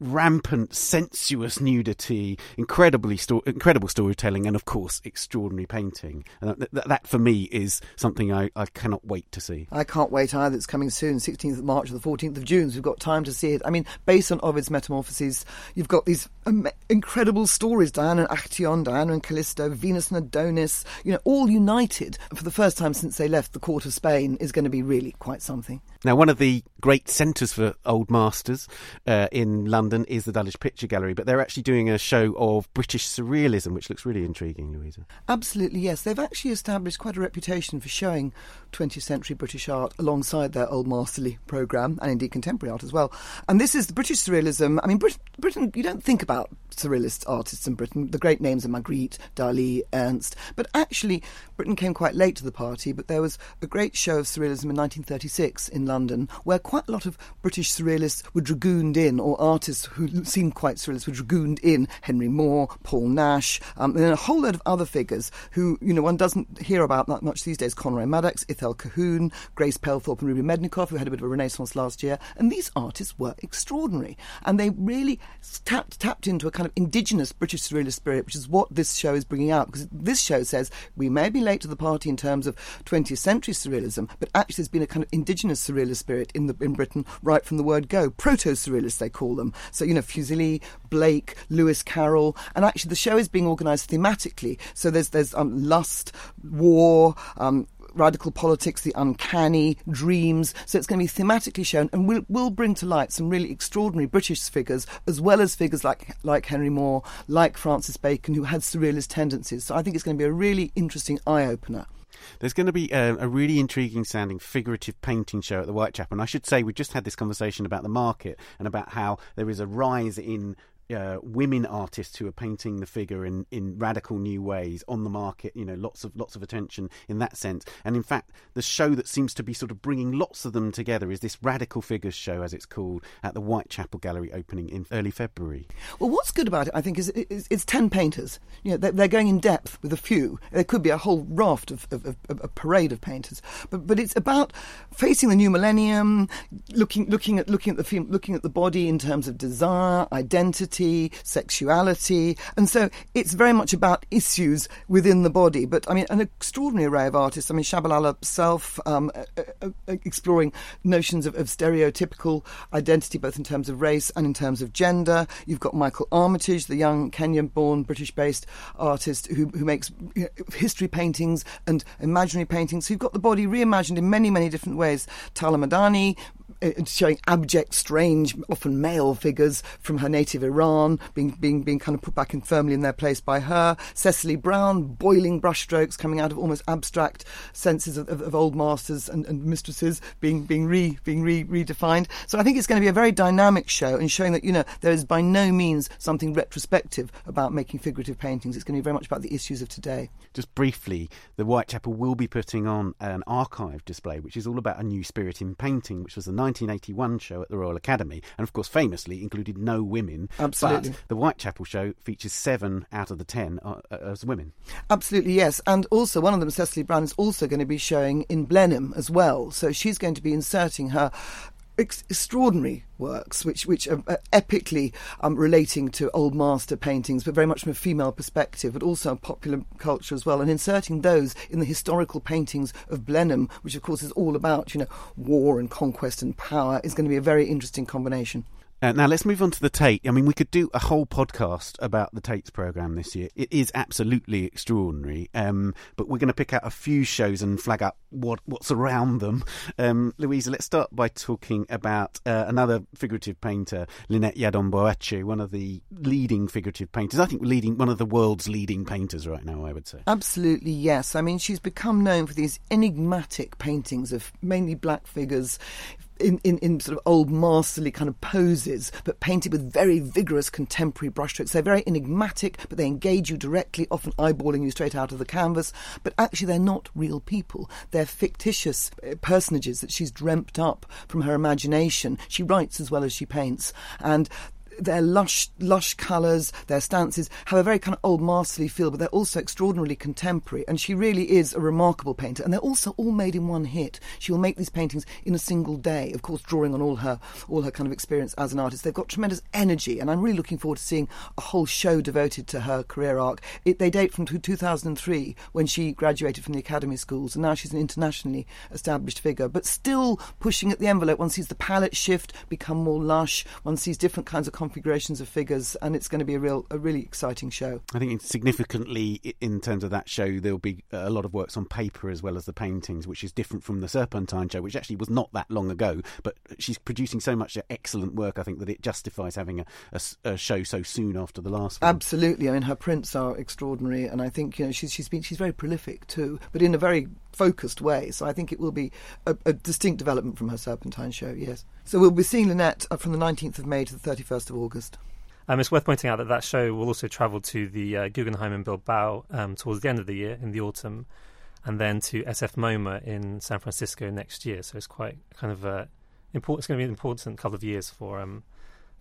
rampant, sensuous nudity, incredibly sto- incredible storytelling, and of course, extraordinary painting. And that, that, for me is something I, I cannot wait to see. I can't wait either. It's coming soon, 16th of March or the 14th of June. So we've got time to see it. I mean, based on Ovid's Metamorphoses, you've got these um, incredible stories: Diana and Actaeon, Diana and Callisto, Venus and Adonis. You know, all united for the first time since they left the court of Spain is going to be really quite something. Now, one of the great centres for old masters uh, in London is the Dulwich Picture Gallery, but they're actually doing a show of British surrealism, which looks really intriguing, Louisa. Absolutely, yes. They've actually established quite a reputation for showing 20th century British art alongside their old masterly programme, and indeed contemporary art as well. And this is the British surrealism. I mean, Brit- Britain, you don't think about surrealist artists in Britain. The great names are Magritte, Dali, Ernst. But actually, Britain came quite late to the party, but there was a great show of surrealism in 1936 in London where quite a lot of British surrealists were dragooned in, or artists who seemed quite surrealist were dragooned in. Henry Moore, Paul Nash, um, and a whole load of other figures who, you know, one doesn't hear about that much these days. Conroy Maddox, Ithell Colquhoun, Grace Pailthorpe and Reuben Mednikoff, who had a bit of a renaissance last year. And these artists were extraordinary. And they really tapped, tapped into a kind of indigenous British surrealist spirit, which is what this show is bringing out. Because this show says we may be late to the party in terms of 20th century surrealism, but actually there's been a kind of indigenous surrealist spirit in, the, in Britain right from the word go. Proto surrealists, they call them. So, you know, Fuseli, Blake, Lewis Carroll. And actually the show is being organised thematically. So there's, there's um, lust, war, um, radical politics, the uncanny, dreams. So it's going to be thematically shown and will will bring to light some really extraordinary British figures, as well as figures like like Henry Moore, like Francis Bacon, who had surrealist tendencies. So I think it's going to be a really interesting eye opener. There's going to be a, a, really intriguing sounding figurative painting show at the Whitechapel. And I should say, we just had this conversation about the market and about how there is a rise in uh, women artists who are painting the figure in, in radical new ways on the market. You know, lots of lots of attention in that sense. And in fact, the show that seems to be sort of bringing lots of them together is this Radical Figures show, as it's called, at the Whitechapel Gallery, opening in early February. Well, what's good about it, I think, is it's, ten painters. You know, they're, they're, going in depth with a few. There could be a whole raft of, of, of, of, a parade of painters, but but it's about facing the new millennium, looking looking at looking at the looking at the body in terms of desire, identity sexuality, and so it's very much about issues within the body. But I mean, an extraordinary array of artists. I mean, Tschabalala Self um, uh, uh, uh, exploring notions of, of, stereotypical identity, both in terms of race and in terms of gender. You've got Michael Armitage, the young Kenyan-born British-based artist who, who makes history paintings and imaginary paintings. So you've got the body reimagined in many, many different ways. Tala Madani, Uh, showing abject, strange, often male figures from her native Iran being being being kind of put back in firmly in their place by her. Cecily Brown, boiling brushstrokes coming out of almost abstract senses of, of, of old masters and, and, mistresses being being re being re, redefined. So I think it's going to be a very dynamic show and showing that you know there is by no means something retrospective about making figurative paintings. It's going to be very much about the issues of today. Just briefly, the Whitechapel will be putting on an archive display, which is all about a new spirit in painting, which was the 1981 show at the Royal Academy, and of course, famously included no women. Absolutely. But the Whitechapel show features seven out of the ten uh, uh, as women. Absolutely, yes. And also, one of them, Cecily Brown, is also going to be showing in Blenheim as well. So she's going to be inserting her ex- extraordinary works, which which are epically um, relating to old master paintings, but very much from a female perspective, but also popular culture as well, and inserting those in the historical paintings of Blenheim, which of course is all about you know war and conquest and power, is going to be a very interesting combination. Uh, now let's move on to the Tate. I mean, we could do a whole podcast about the Tate's program this year. It is absolutely extraordinary. Um, but we're going to pick out a few shows and flag up what what's around them. Um, Louisa, let's start by talking about uh, another figurative painter, Lynette Yiadom-Boakye, one of the leading figurative painters. I think leading one of the world's leading painters right now. I would say. Absolutely, yes. I mean, she's become known for these enigmatic paintings of mainly black figures in, in, in sort of old masterly kind of poses, but painted with very vigorous contemporary brushstrokes. They're very enigmatic, but they engage you directly, often eyeballing you straight out of the canvas. But actually, they're not real people. They're fictitious uh, personages that she's dreamt up from her imagination. She writes as well as she paints. And their lush, lush colours, their stances have a very kind of old masterly feel, but they're also extraordinarily contemporary. And she really is a remarkable painter. And they're also all made in one hit. She will make these paintings in a single day, of course, drawing on all her all her kind of experience as an artist. They've got tremendous energy, and I'm really looking forward to seeing a whole show devoted to her career arc. It, they date from 2003 when she graduated from the academy schools, and now she's an internationally established figure, but still pushing at the envelope. One sees the palette shift, become more lush. One sees different kinds of configurations of figures, and it's going to be a real, a really exciting show. I think significantly in terms of that show, there'll be a lot of works on paper as well as the paintings, which is different from the Serpentine show, which actually was not that long ago. But she's producing so much excellent work, I think, that it justifies having a, a, a show so soon after the last one. Absolutely. I mean, her prints are extraordinary, and I think you know she's she's been she's very prolific too, but in a very focused way. So I think it will be a, a, distinct development from her Serpentine show, yes. So we'll be seeing Lynette uh, from the 19th of May to the 31st of August. Um, it's worth pointing out that that show will also travel to the uh, Guggenheim in Bilbao um, towards the end of the year, in the autumn, and then to SF MoMA in San Francisco next year. So it's quite kind of a important. It's going to be an important couple of years for um,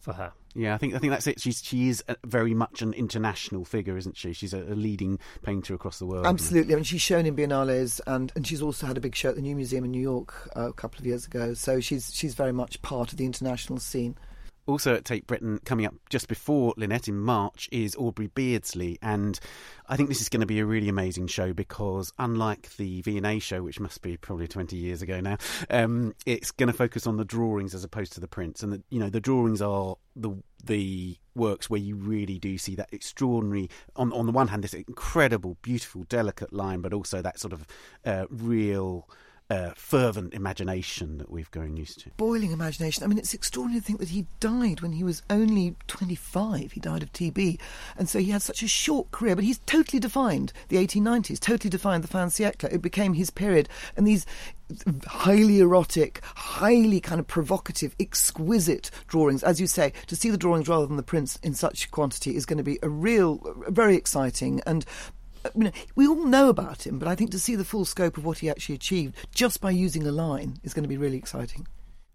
for her. Yeah, I think I think that's it. She's she is very much an international figure, isn't she? She's a, a leading painter across the world. Absolutely. I mean, she's shown in biennales, and, and she's also had a big show at the New Museum in New York uh, a couple of years ago. So she's she's very much part of the international scene. Also at Tate Britain, coming up just before Lynette in March, is Aubrey Beardsley. And I think this is going to be a really amazing show because, unlike the V&A show, which must be probably 20 years ago now, um, it's going to focus on the drawings as opposed to the prints. And, the, you know, the drawings are the the works where you really do see that extraordinary on on the one hand this incredible beautiful delicate line but also that sort of uh, real uh, fervent imagination that we've grown used to. Boiling imagination. I mean, it's extraordinary to think that he died when he was only 25. He died of TB. And so he had such a short career, but he's totally defined the 1890s, totally defined the fin siècle. It became his period. And these highly erotic, highly kind of provocative, exquisite drawings. As you say, to see the drawings rather than the prints in such quantity is going to be a real, very exciting and you know, we all know about him, but I think to see the full scope of what he actually achieved just by using a line is going to be really exciting.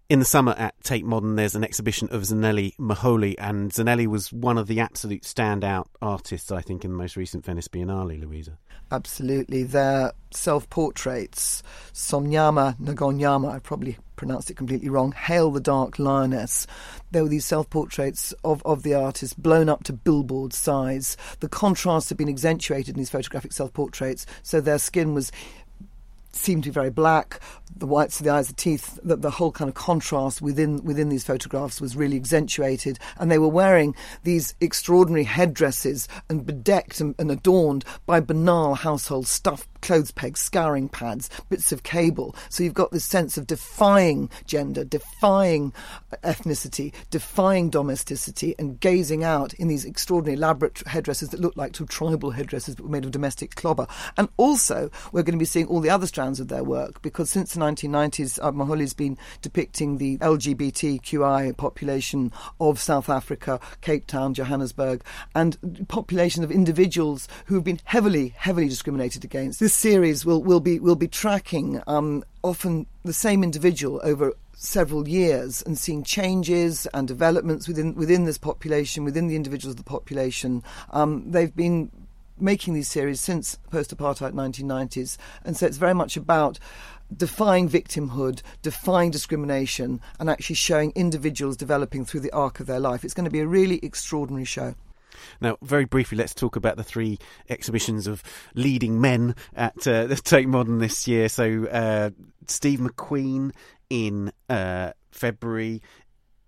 In the summer at Tate Modern, there's an exhibition of Zanele Muholi, and Zanele was one of the absolute standout artists, I think, in the most recent Venice Biennale, Louisa. Absolutely. Their self portraits, Somnyama Ngonyama, I probably pronounced it completely wrong, Hail the Dark Lioness. There were these self portraits of, of the artist blown up to billboard size. The contrasts had been accentuated in these photographic self portraits, so their skin was seemed to be very black. The whites of the eyes, the teeth, the, the, whole kind of contrast within within these photographs was really accentuated. And they were wearing these extraordinary headdresses and bedecked and, and adorned by banal household stuff clothes pegs, scouring pads, bits of cable. So you've got this sense of defying gender, defying ethnicity, defying domesticity, and gazing out in these extraordinary elaborate headdresses that look like tribal headdresses but were made of domestic clobber. And also, we're going to be seeing all the other strands of their work because since the 1990s, uh, Muholi's been depicting the LGBTQI population of South Africa, Cape Town, Johannesburg, and populations of individuals who have been heavily, heavily discriminated against. This series will, will be will be tracking um, often the same individual over several years and seeing changes and developments within within this population, within the individuals of the population. Um, they've been making these series since post-apartheid 1990s, and so it's very much about defying victimhood, defying discrimination, and actually showing individuals developing through the arc of their life. It's going to be a really extraordinary show. Now, very briefly, let's talk about the three exhibitions of leading men at uh, [LAUGHS] the Tate Modern this year. So, uh, Steve McQueen in uh, February.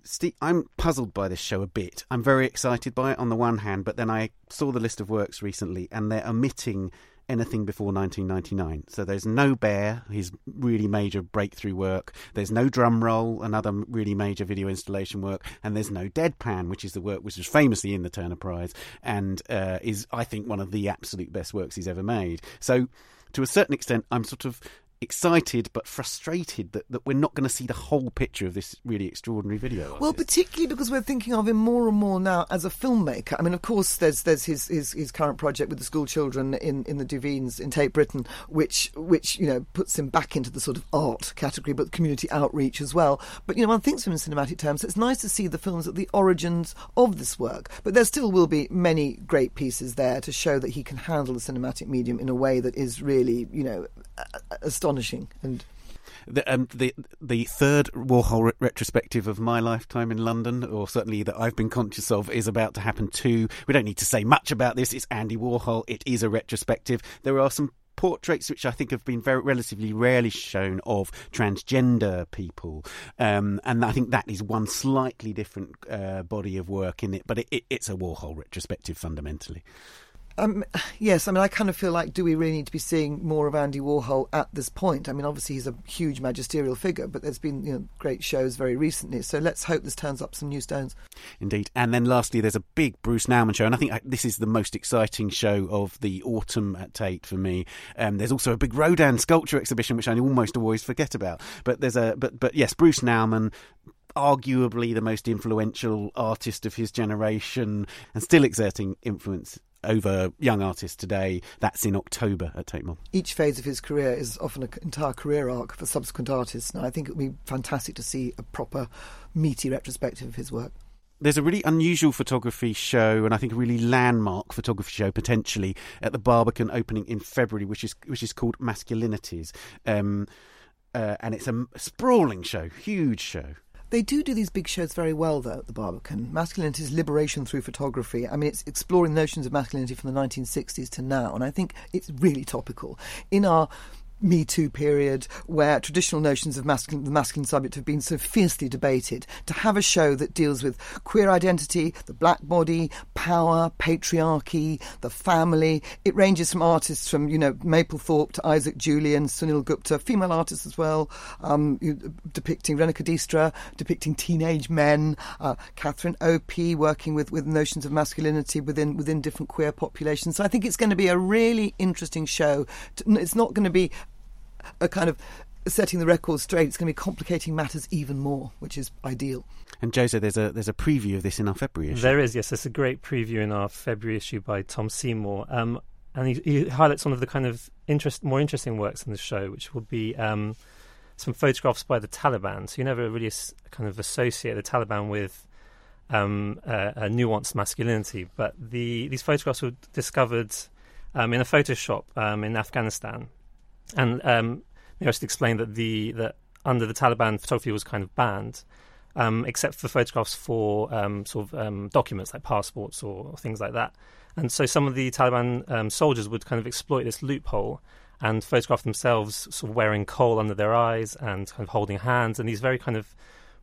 Steve, I'm puzzled by this show a bit. I'm very excited by it on the one hand, but then I saw the list of works recently and they're omitting anything before 1999. So there's no Bear, his really major breakthrough work. There's no Drum Roll, another really major video installation work, and there's no Deadpan, which is the work which was famously in the Turner Prize and uh, is, I think, one of the absolute best works he's ever made. So to a certain extent, I'm sort of excited but frustrated that, that we're not going to see the whole picture of this really extraordinary video. Well, particularly because we're thinking of him more and more now as a filmmaker. I mean, of course, there's there's his his, his current project with the school children in, in the Duveens in Tate Britain, which which you know puts him back into the sort of art category, but community outreach as well. But you know, one thinks of him in cinematic terms. It's nice to see the films at the origins of this work, but there still will be many great pieces there to show that he can handle the cinematic medium in a way that is really you know astonishing and the, um, the the third Warhol re- retrospective of my lifetime in London, or certainly that I've been conscious of, is about to happen too. We don't need to say much about this. It's Andy Warhol. It is a retrospective. There are some portraits which I think have been very relatively rarely shown of transgender people, um, and I think that is one slightly different uh, body of work in it. But it, it, it's a Warhol retrospective fundamentally. Um, yes, I mean, I kind of feel like, do we really need to be seeing more of Andy Warhol at this point? I mean, obviously he's a huge magisterial figure, but there's been you know great shows very recently. So let's hope this turns up some new stones. Indeed, and then lastly, there's a big Bruce Nauman show, and I think this is the most exciting show of the autumn at Tate for me. Um, there's also a big Rodin sculpture exhibition, which I almost always forget about. But there's a but but yes, Bruce Nauman arguably the most influential artist of his generation and still exerting influence over young artists today. That's in October at Tate Modern. Each phase of his career is often an entire career arc for subsequent artists, and I think it would be fantastic to see a proper, meaty retrospective of his work there's a really unusual photography show, and I think a really landmark photography show potentially at the Barbican opening in February, which is which is called Masculinities, um, uh, and it's a sprawling show, huge show. They do do these big shows very well, though, at the Barbican. Masculinity's liberation through photography. I mean, it's exploring notions of masculinity from the 1960s to now, and I think it's really topical. In our me Too period, where traditional notions of masculine, the masculine subject have been so fiercely debated, to have a show that deals with queer identity, the black body, power, patriarchy, the family. It ranges from artists from, you know, Mapplethorpe to Isaac Julien, Sunil Gupta, female artists as well, um, depicting Rineke Dijkstra, depicting teenage men, uh, Catherine Opie working with, with notions of masculinity within within different queer populations. So I think it's going to be a really interesting show. It's not going to be a kind of setting the record straight. It's going to be complicating matters even more, which is ideal. And Jose, there's a there's a preview of this in our February issue. There is, yes. There's a great preview in our February issue by Tom Seymour, um, and he, he, highlights one of the kind of interest, more interesting works in the show, which will be um, some photographs by the Taliban. So you never really kind of associate the Taliban with um, a, a, nuanced masculinity, but the these photographs were discovered um, in a photo shop um, in Afghanistan and um, I should explain that the that under the Taliban, photography was kind of banned, um, except for photographs for um, sort of um, documents like passports or, or, things like that. And so some of the Taliban um, soldiers would kind of exploit this loophole and photograph themselves sort of wearing kohl under their eyes and kind of holding hands and these very kind of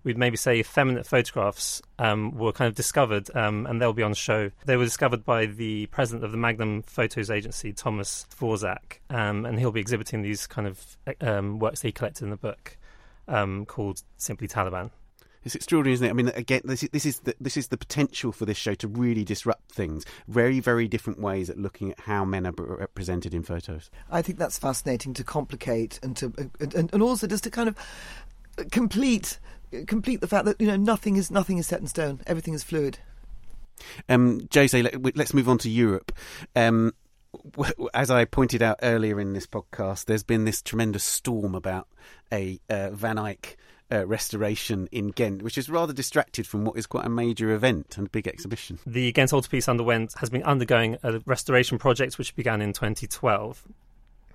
we'd maybe say effeminate photographs um, were kind of discovered, um, and they'll be on show. They were discovered by the president of the Magnum Photos Agency, Thomas Dworzak, um, and he'll be exhibiting these kind of um, works that he collected in the book um, called simply Taliban. It's extraordinary, isn't it? I mean, again, this is, this is the, this is the potential for this show to really disrupt things. Very, very different ways at looking at how men are represented in photos. I think that's fascinating to complicate and to and, and also just to kind of complete complete the fact that you know nothing is nothing is set in stone. Everything is fluid. Um, Jose, let, us move on to Europe. Um, [LAUGHS] as I pointed out earlier in this podcast, there's been this tremendous storm about a uh, Van Eyck uh, restoration in Ghent, which is rather distracted from what is quite a major event and big exhibition. The Ghent Altarpiece underwent has been undergoing a restoration project which began in 2012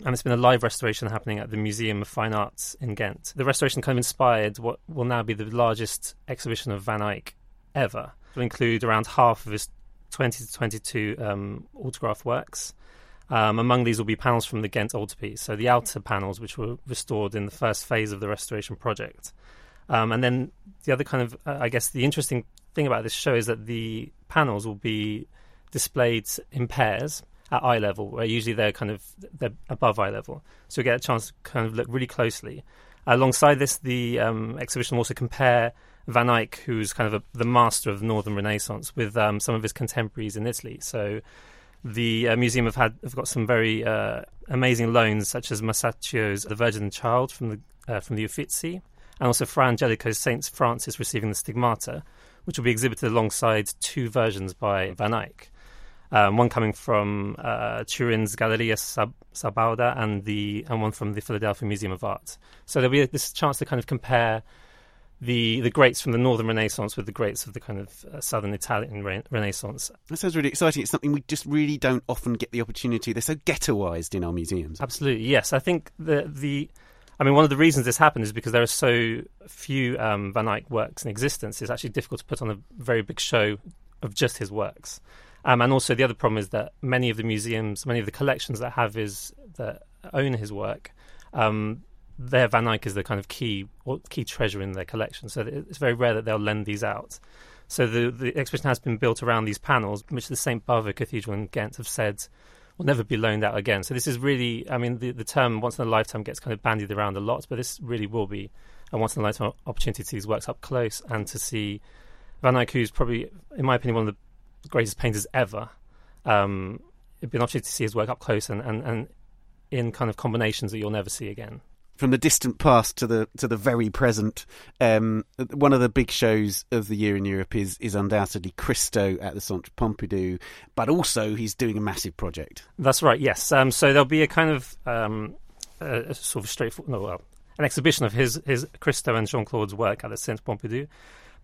and it's been a live restoration happening at the Museum of Fine Arts in Ghent. The restoration kind of inspired what will now be the largest exhibition of Van Eyck ever. It will include around half of his 20 to 22 um, autograph works. Um, among these will be panels from the Ghent altarpiece, so the outer panels, which were restored in the first phase of the restoration project. Um, and then the other kind of, uh, I guess, the interesting thing about this show is that the panels will be displayed in pairs at eye level, where usually they're kind of they're above eye level. So we get a chance to kind of look really closely. Alongside this, the um, exhibition will also compare Van Eyck, who's kind of a, the master of the Northern Renaissance, with um, some of his contemporaries in Italy. So the uh, museum have had have got some very uh, amazing loans, such as Masaccio's The Virgin and Child from the uh, from the Uffizi, and also Fra Angelico's Saint Francis receiving the Stigmata, which will be exhibited alongside two versions by Van Eyck. Um, one coming from uh, Turin's Galleria Sab- Sabauda and the and one from the Philadelphia Museum of Art. So there'll be this chance to kind of compare the the greats from the Northern Renaissance with the greats of the kind of uh, Southern Italian re- Renaissance. That sounds really exciting. It's something we just really don't often get the opportunity. They're so ghettoised in our museums. Absolutely, yes. I think the the I mean, one of the reasons this happened is because there are so few um, Van Eyck works in existence. It's actually difficult to put on a very big show of just his works. Um, and also, the other problem is that many of the museums, many of the collections that have his that own his work, um, their Van Eyck is the kind of key key treasure in their collection. So it's very rare that they'll lend these out. So the the exhibition has been built around these panels, which the St Bavo Cathedral in Ghent have said will never be loaned out again. So this is really, I mean, the, the term once in a lifetime gets kind of bandied around a lot, but this really will be a once in a lifetime opportunity to see these works up close and to see Van Eyck, who's probably, in my opinion, one of the greatest painters ever. Um, it'd be an opportunity to see his work up close and, and, and in kind of combinations that you'll never see again from the distant past to the to the very present. Um, one of the big shows of the year in Europe is is undoubtedly Christo at the Centre Pompidou, but also he's doing a massive project. That's right. Yes. Um, so there'll be a kind of um, a, a sort of straightforward, no, well, an exhibition of his his Christo and Jean Claude's work at the Centre Pompidou.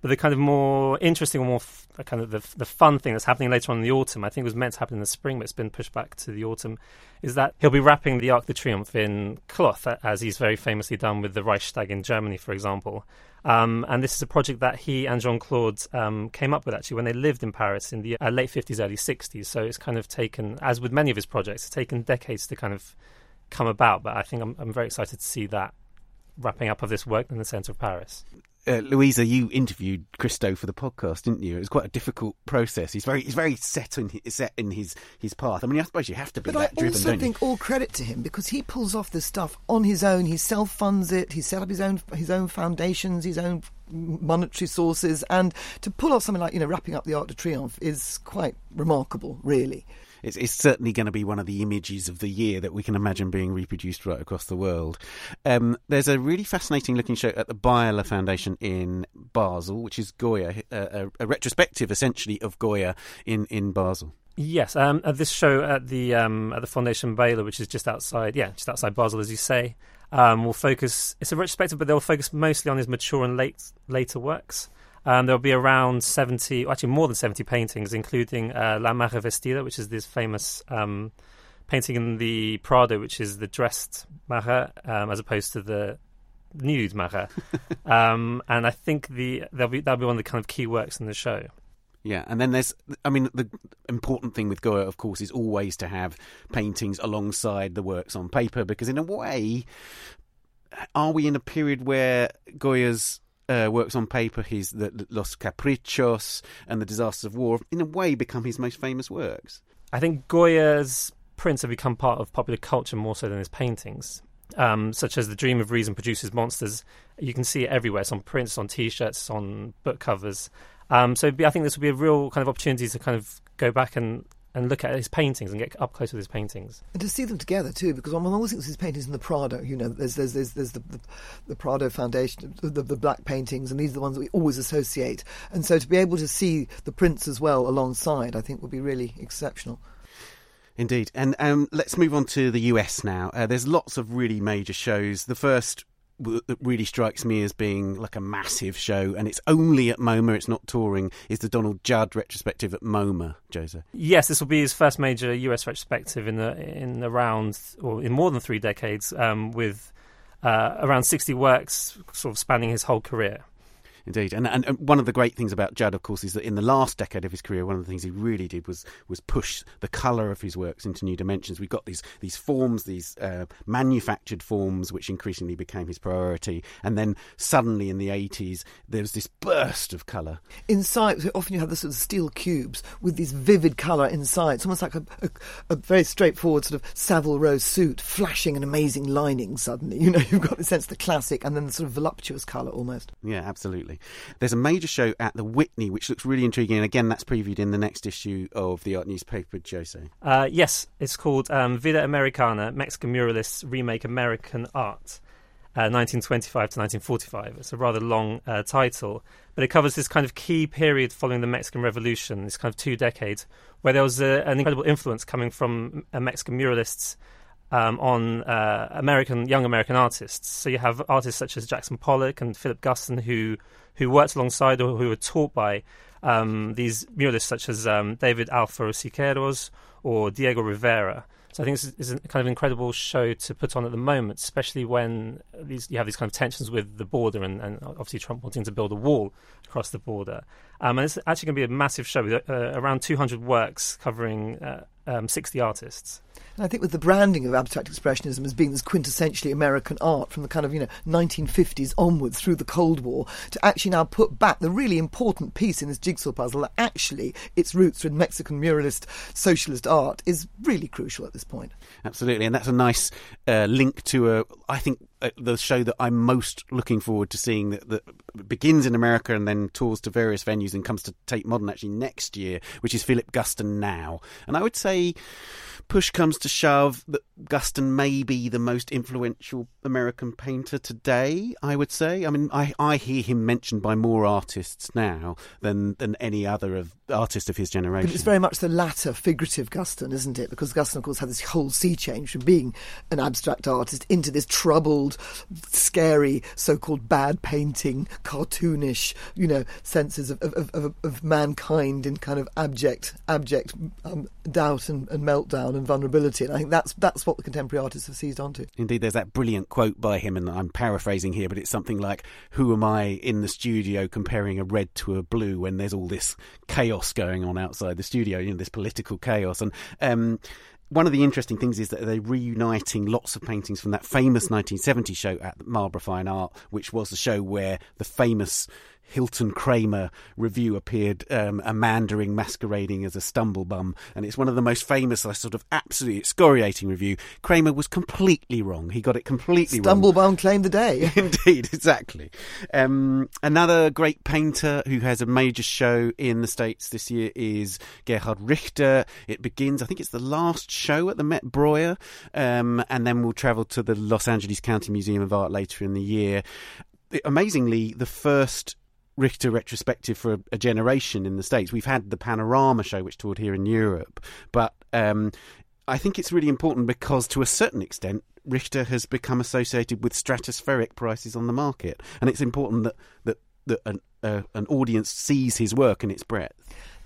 But the kind of more interesting or more f- kind of the, the fun thing that's happening later on in the autumn, I think it was meant to happen in the spring, but it's been pushed back to the autumn, is that he'll be wrapping the Arc de Triomphe in cloth, as he's very famously done with the Reichstag in Germany, for example. Um, and this is a project that he and Jean Claude um, came up with actually when they lived in Paris in the uh, late 50s, early 60s. So it's kind of taken, as with many of his projects, it's taken decades to kind of come about. But I think I'm, I'm very excited to see that wrapping up of this work in the centre of Paris uh, Louisa, you interviewed Christo for the podcast, didn't you? It was quite a difficult process. He's very, he's very set in his, set in his his path. I mean, I suppose you have to be but that I driven. also think all credit to him because he pulls off this stuff on his own. He self funds it. He set up his own his own foundations, his own monetary sources, and to pull off something like you know wrapping up the Arc de Triomphe is quite remarkable, really it's, it's certainly going to be one of the images of the year that we can imagine being reproduced right across the world. Um, there's a really fascinating looking show at the Beyeler Foundation in Basel, which is Goya, a, a, a retrospective essentially of Goya in, in Basel. Yes, um, this show at the um, at the Foundation Beyeler, which is just outside, yeah, just outside Basel, as you say, um, will focus. It's a retrospective, but they'll focus mostly on his mature and late later works. Um, there'll be around 70, actually more than 70 paintings, including uh, La Mare Vestida, which is this famous um, painting in the Prado, which is the dressed Mare, um, as opposed to the nude Mare. [LAUGHS] um, and I think the that'll be, that'll be one of the kind of key works in the show. Yeah, and then there's, I mean, the important thing with Goya, of course, is always to have paintings alongside the works on paper, because in a way, are we in a period where Goya's uh, works on paper, his the, Los Caprichos and the Disasters of War, in a way, become his most famous works. I think Goya's prints have become part of popular culture more so than his paintings. Um, such as the Dream of Reason produces monsters. You can see it everywhere. It's on prints, on T-shirts, on book covers. Um, so I think this will be a real kind of opportunity to kind of go back and and look at his paintings and get up close with his paintings. And to see them together too, because one always thinks his paintings in the Prado. You know, there's there's there's, there's the, the, the Prado Foundation, the, the, the, black paintings, and these are the ones that we always associate. And so to be able to see the prints as well alongside, I think would be really exceptional. Indeed. And um, let's move on to the US now. Uh, there's lots of really major shows. The first that really strikes me as being like a massive show, and it's only at MoMA, it's not touring, is the Donald Judd retrospective at MoMA, Jose. Yes, this will be his first major US retrospective in the, in around, or in more than three decades, um, with uh, around 60 works sort of spanning his whole career. Indeed, and, and one of the great things about Judd, of course, is that in the last decade of his career, one of the things he really did was was push the colour of his works into new dimensions. We've got these these forms, these uh, manufactured forms, which increasingly became his priority, and then suddenly in the eighties, there was this burst of colour. Inside, often you have the sort of steel cubes with this vivid colour inside. It's almost like a, a, a very straightforward sort of Savile Row suit, flashing an amazing lining. Suddenly, [LAUGHS] you know, you've got the sense of the classic, and then the sort of voluptuous colour almost. Yeah, absolutely. Absolutely. There's a major show at the Whitney, which looks really intriguing. And again, that's previewed in the next issue of the art newspaper, Jose. Uh, yes, it's called um, Vida Americana Mexican Muralists Remake American Art. Uh, 1925 to 1945. It's a rather long uh, title, but it covers this kind of key period following the Mexican Revolution, this kind of two decades, where there was a, an incredible influence coming from uh, Mexican muralists um, on uh, American young American artists. So you have artists such as Jackson Pollock and Philip Guston who who worked alongside or who were taught by um, these muralists such as um, David Alfaro Siqueiros or Diego Rivera. So I think this is a kind of incredible show to put on at the moment, especially when these, you have these kind of tensions with the border and, and obviously Trump wanting to build a wall across the border. Um, and it's actually going to be a massive show with uh, around 200 works covering uh, um, 60 artists. And I think with the branding of abstract expressionism as being this quintessentially American art from the kind of, you know, 1950s onwards through the Cold War, to actually now put back the really important piece in this jigsaw puzzle that actually its roots are in Mexican muralist socialist art is really crucial at this point. Absolutely. And that's a nice uh, link to, a, I think, Uh, the show that I'm most looking forward to seeing that, that begins in America and then tours to various venues and comes to Tate Modern actually next year, which is Philip Guston now. And I would say push comes to shove, that Guston may be the most influential American painter today, I would say. I mean, I, I hear him mentioned by more artists now than, than any other of artist of his generation. But it's very much the latter figurative Guston, isn't it? Because Guston, of course, had this whole sea change from being an abstract artist into this troubled, scary, so-called bad painting, cartoonish, you know, senses of, of, of, of mankind in kind of abject, abject um, doubt and, and meltdown and vulnerability. And I think that's that's what the contemporary artists have seized onto. Indeed, there's that brilliant quote by him, and I'm paraphrasing here, but it's something like, "Who am I in the studio comparing a red to a blue when there's all this chaos going on outside the studio? You know, this political chaos." And um, one of the interesting things is that they're reuniting lots of paintings from that famous 1970 show at Marlborough Fine Art, which was the show where the famous Hilton Kramer review appeared, um, a mandarin masquerading as a stumblebum, and it's one of the most famous, uh, sort of absolutely excoriating review. Kramer was completely wrong. He got it completely Stumblebum wrong. Stumblebum claimed the day. [LAUGHS] Indeed, exactly. Um, another great painter who has a major show in the States this year is Gerhard Richter. It begins, I think it's the last show at the Met Breuer, um, and then we'll travel to the Los Angeles County Museum of Art later in the year. Amazingly, the first Richter retrospective for a, a, generation in the States. We've had the Panorama show, which toured here in Europe, but um, I think it's really important because, to a certain extent, Richter has become associated with stratospheric prices on the market, and it's important that that, that an, uh, an audience sees his work and its breadth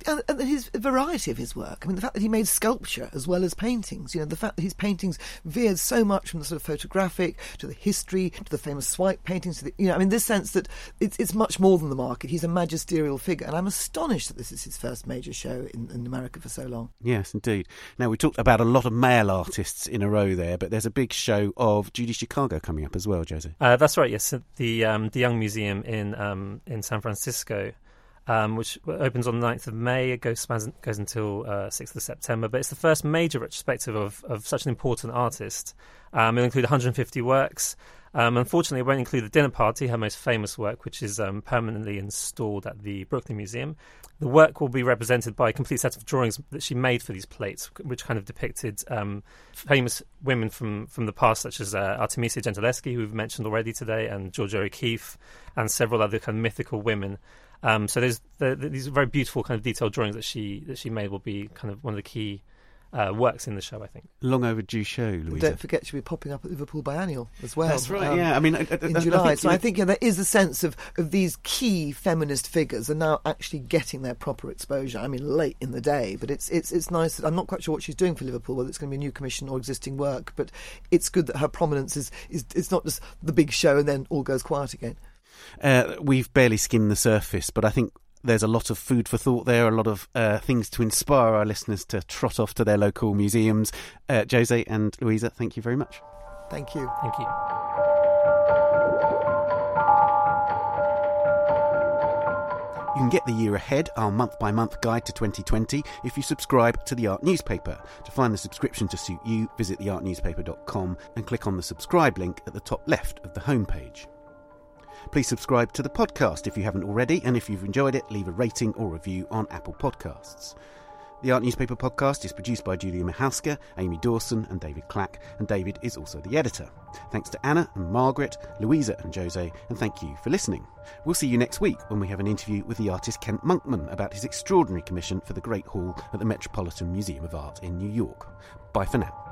and, and his variety of his work. I mean, the fact that he made sculpture as well as paintings. You know, the fact that his paintings veered so much from the sort of photographic to the history to the famous swipe paintings. To the, you know, I mean, this sense that it's it's much more than the market. He's a magisterial figure, and I'm astonished that this is his first major show in, in America for so long. Yes, indeed. Now we talked about a lot of male artists in a row there, but there's a big show of Judy Chicago coming up as well, Josie. Uh, that's right. Yes, the um, the Young Museum in um, in San Francisco um, which opens on the 9th of May. It goes, goes until uh, 6th of September. But it's the first major retrospective of, of such an important artist. Um, it'll include 150 works. Um, unfortunately, it won't include the dinner party, her most famous work, which is um, permanently installed at the Brooklyn Museum. The work will be represented by a complete set of drawings that she made for these plates, which kind of depicted um, famous women from, from the past, such as uh, Artemisia Gentileschi, who we've mentioned already today, and Georgia O'Keeffe, and several other kind of mythical women. Um, so there's the, the, these very beautiful kind of detailed drawings that she that she made will be kind of one of the key uh, works in the show, I think. Long overdue show, Louisa. Don't forget she'll be popping up at Liverpool Biennial as well. That's right. Um, yeah, I mean, I, I, in July. I think, so I think yeah, there is a sense of of these key feminist figures are now actually getting their proper exposure. I mean, late in the day, but it's it's it's nice. I'm not quite sure what she's doing for Liverpool, whether it's going to be a new commission or existing work, but it's good that her prominence is is it's not just the big show and then all goes quiet again. Uh, we've barely skimmed the surface, but I think there's a lot of food for thought there, a lot of uh, things to inspire our listeners to trot off to their local museums. Uh, Jose and Louisa, thank you very much. Thank you. Thank you. You can get the year ahead, our month by month guide to 2020, if you subscribe to the Art Newspaper. To find the subscription to suit you, visit theartnewspaper.com and click on the subscribe link at the top left of the homepage. Please subscribe to the podcast if you haven't already, and if you've enjoyed it, leave a rating or review on Apple Podcasts. The Art Newspaper podcast is produced by Julia Michalska, Amy Dawson, and David Clack, and David is also the editor. Thanks to Anny and Margaret, Louisa and Jose, and thank you for listening. We'll see you next week when we have an interview with the artist Kent Monkman about his extraordinary commission for the Great Hall at the Metropolitan Museum of Art in New York. Bye for now.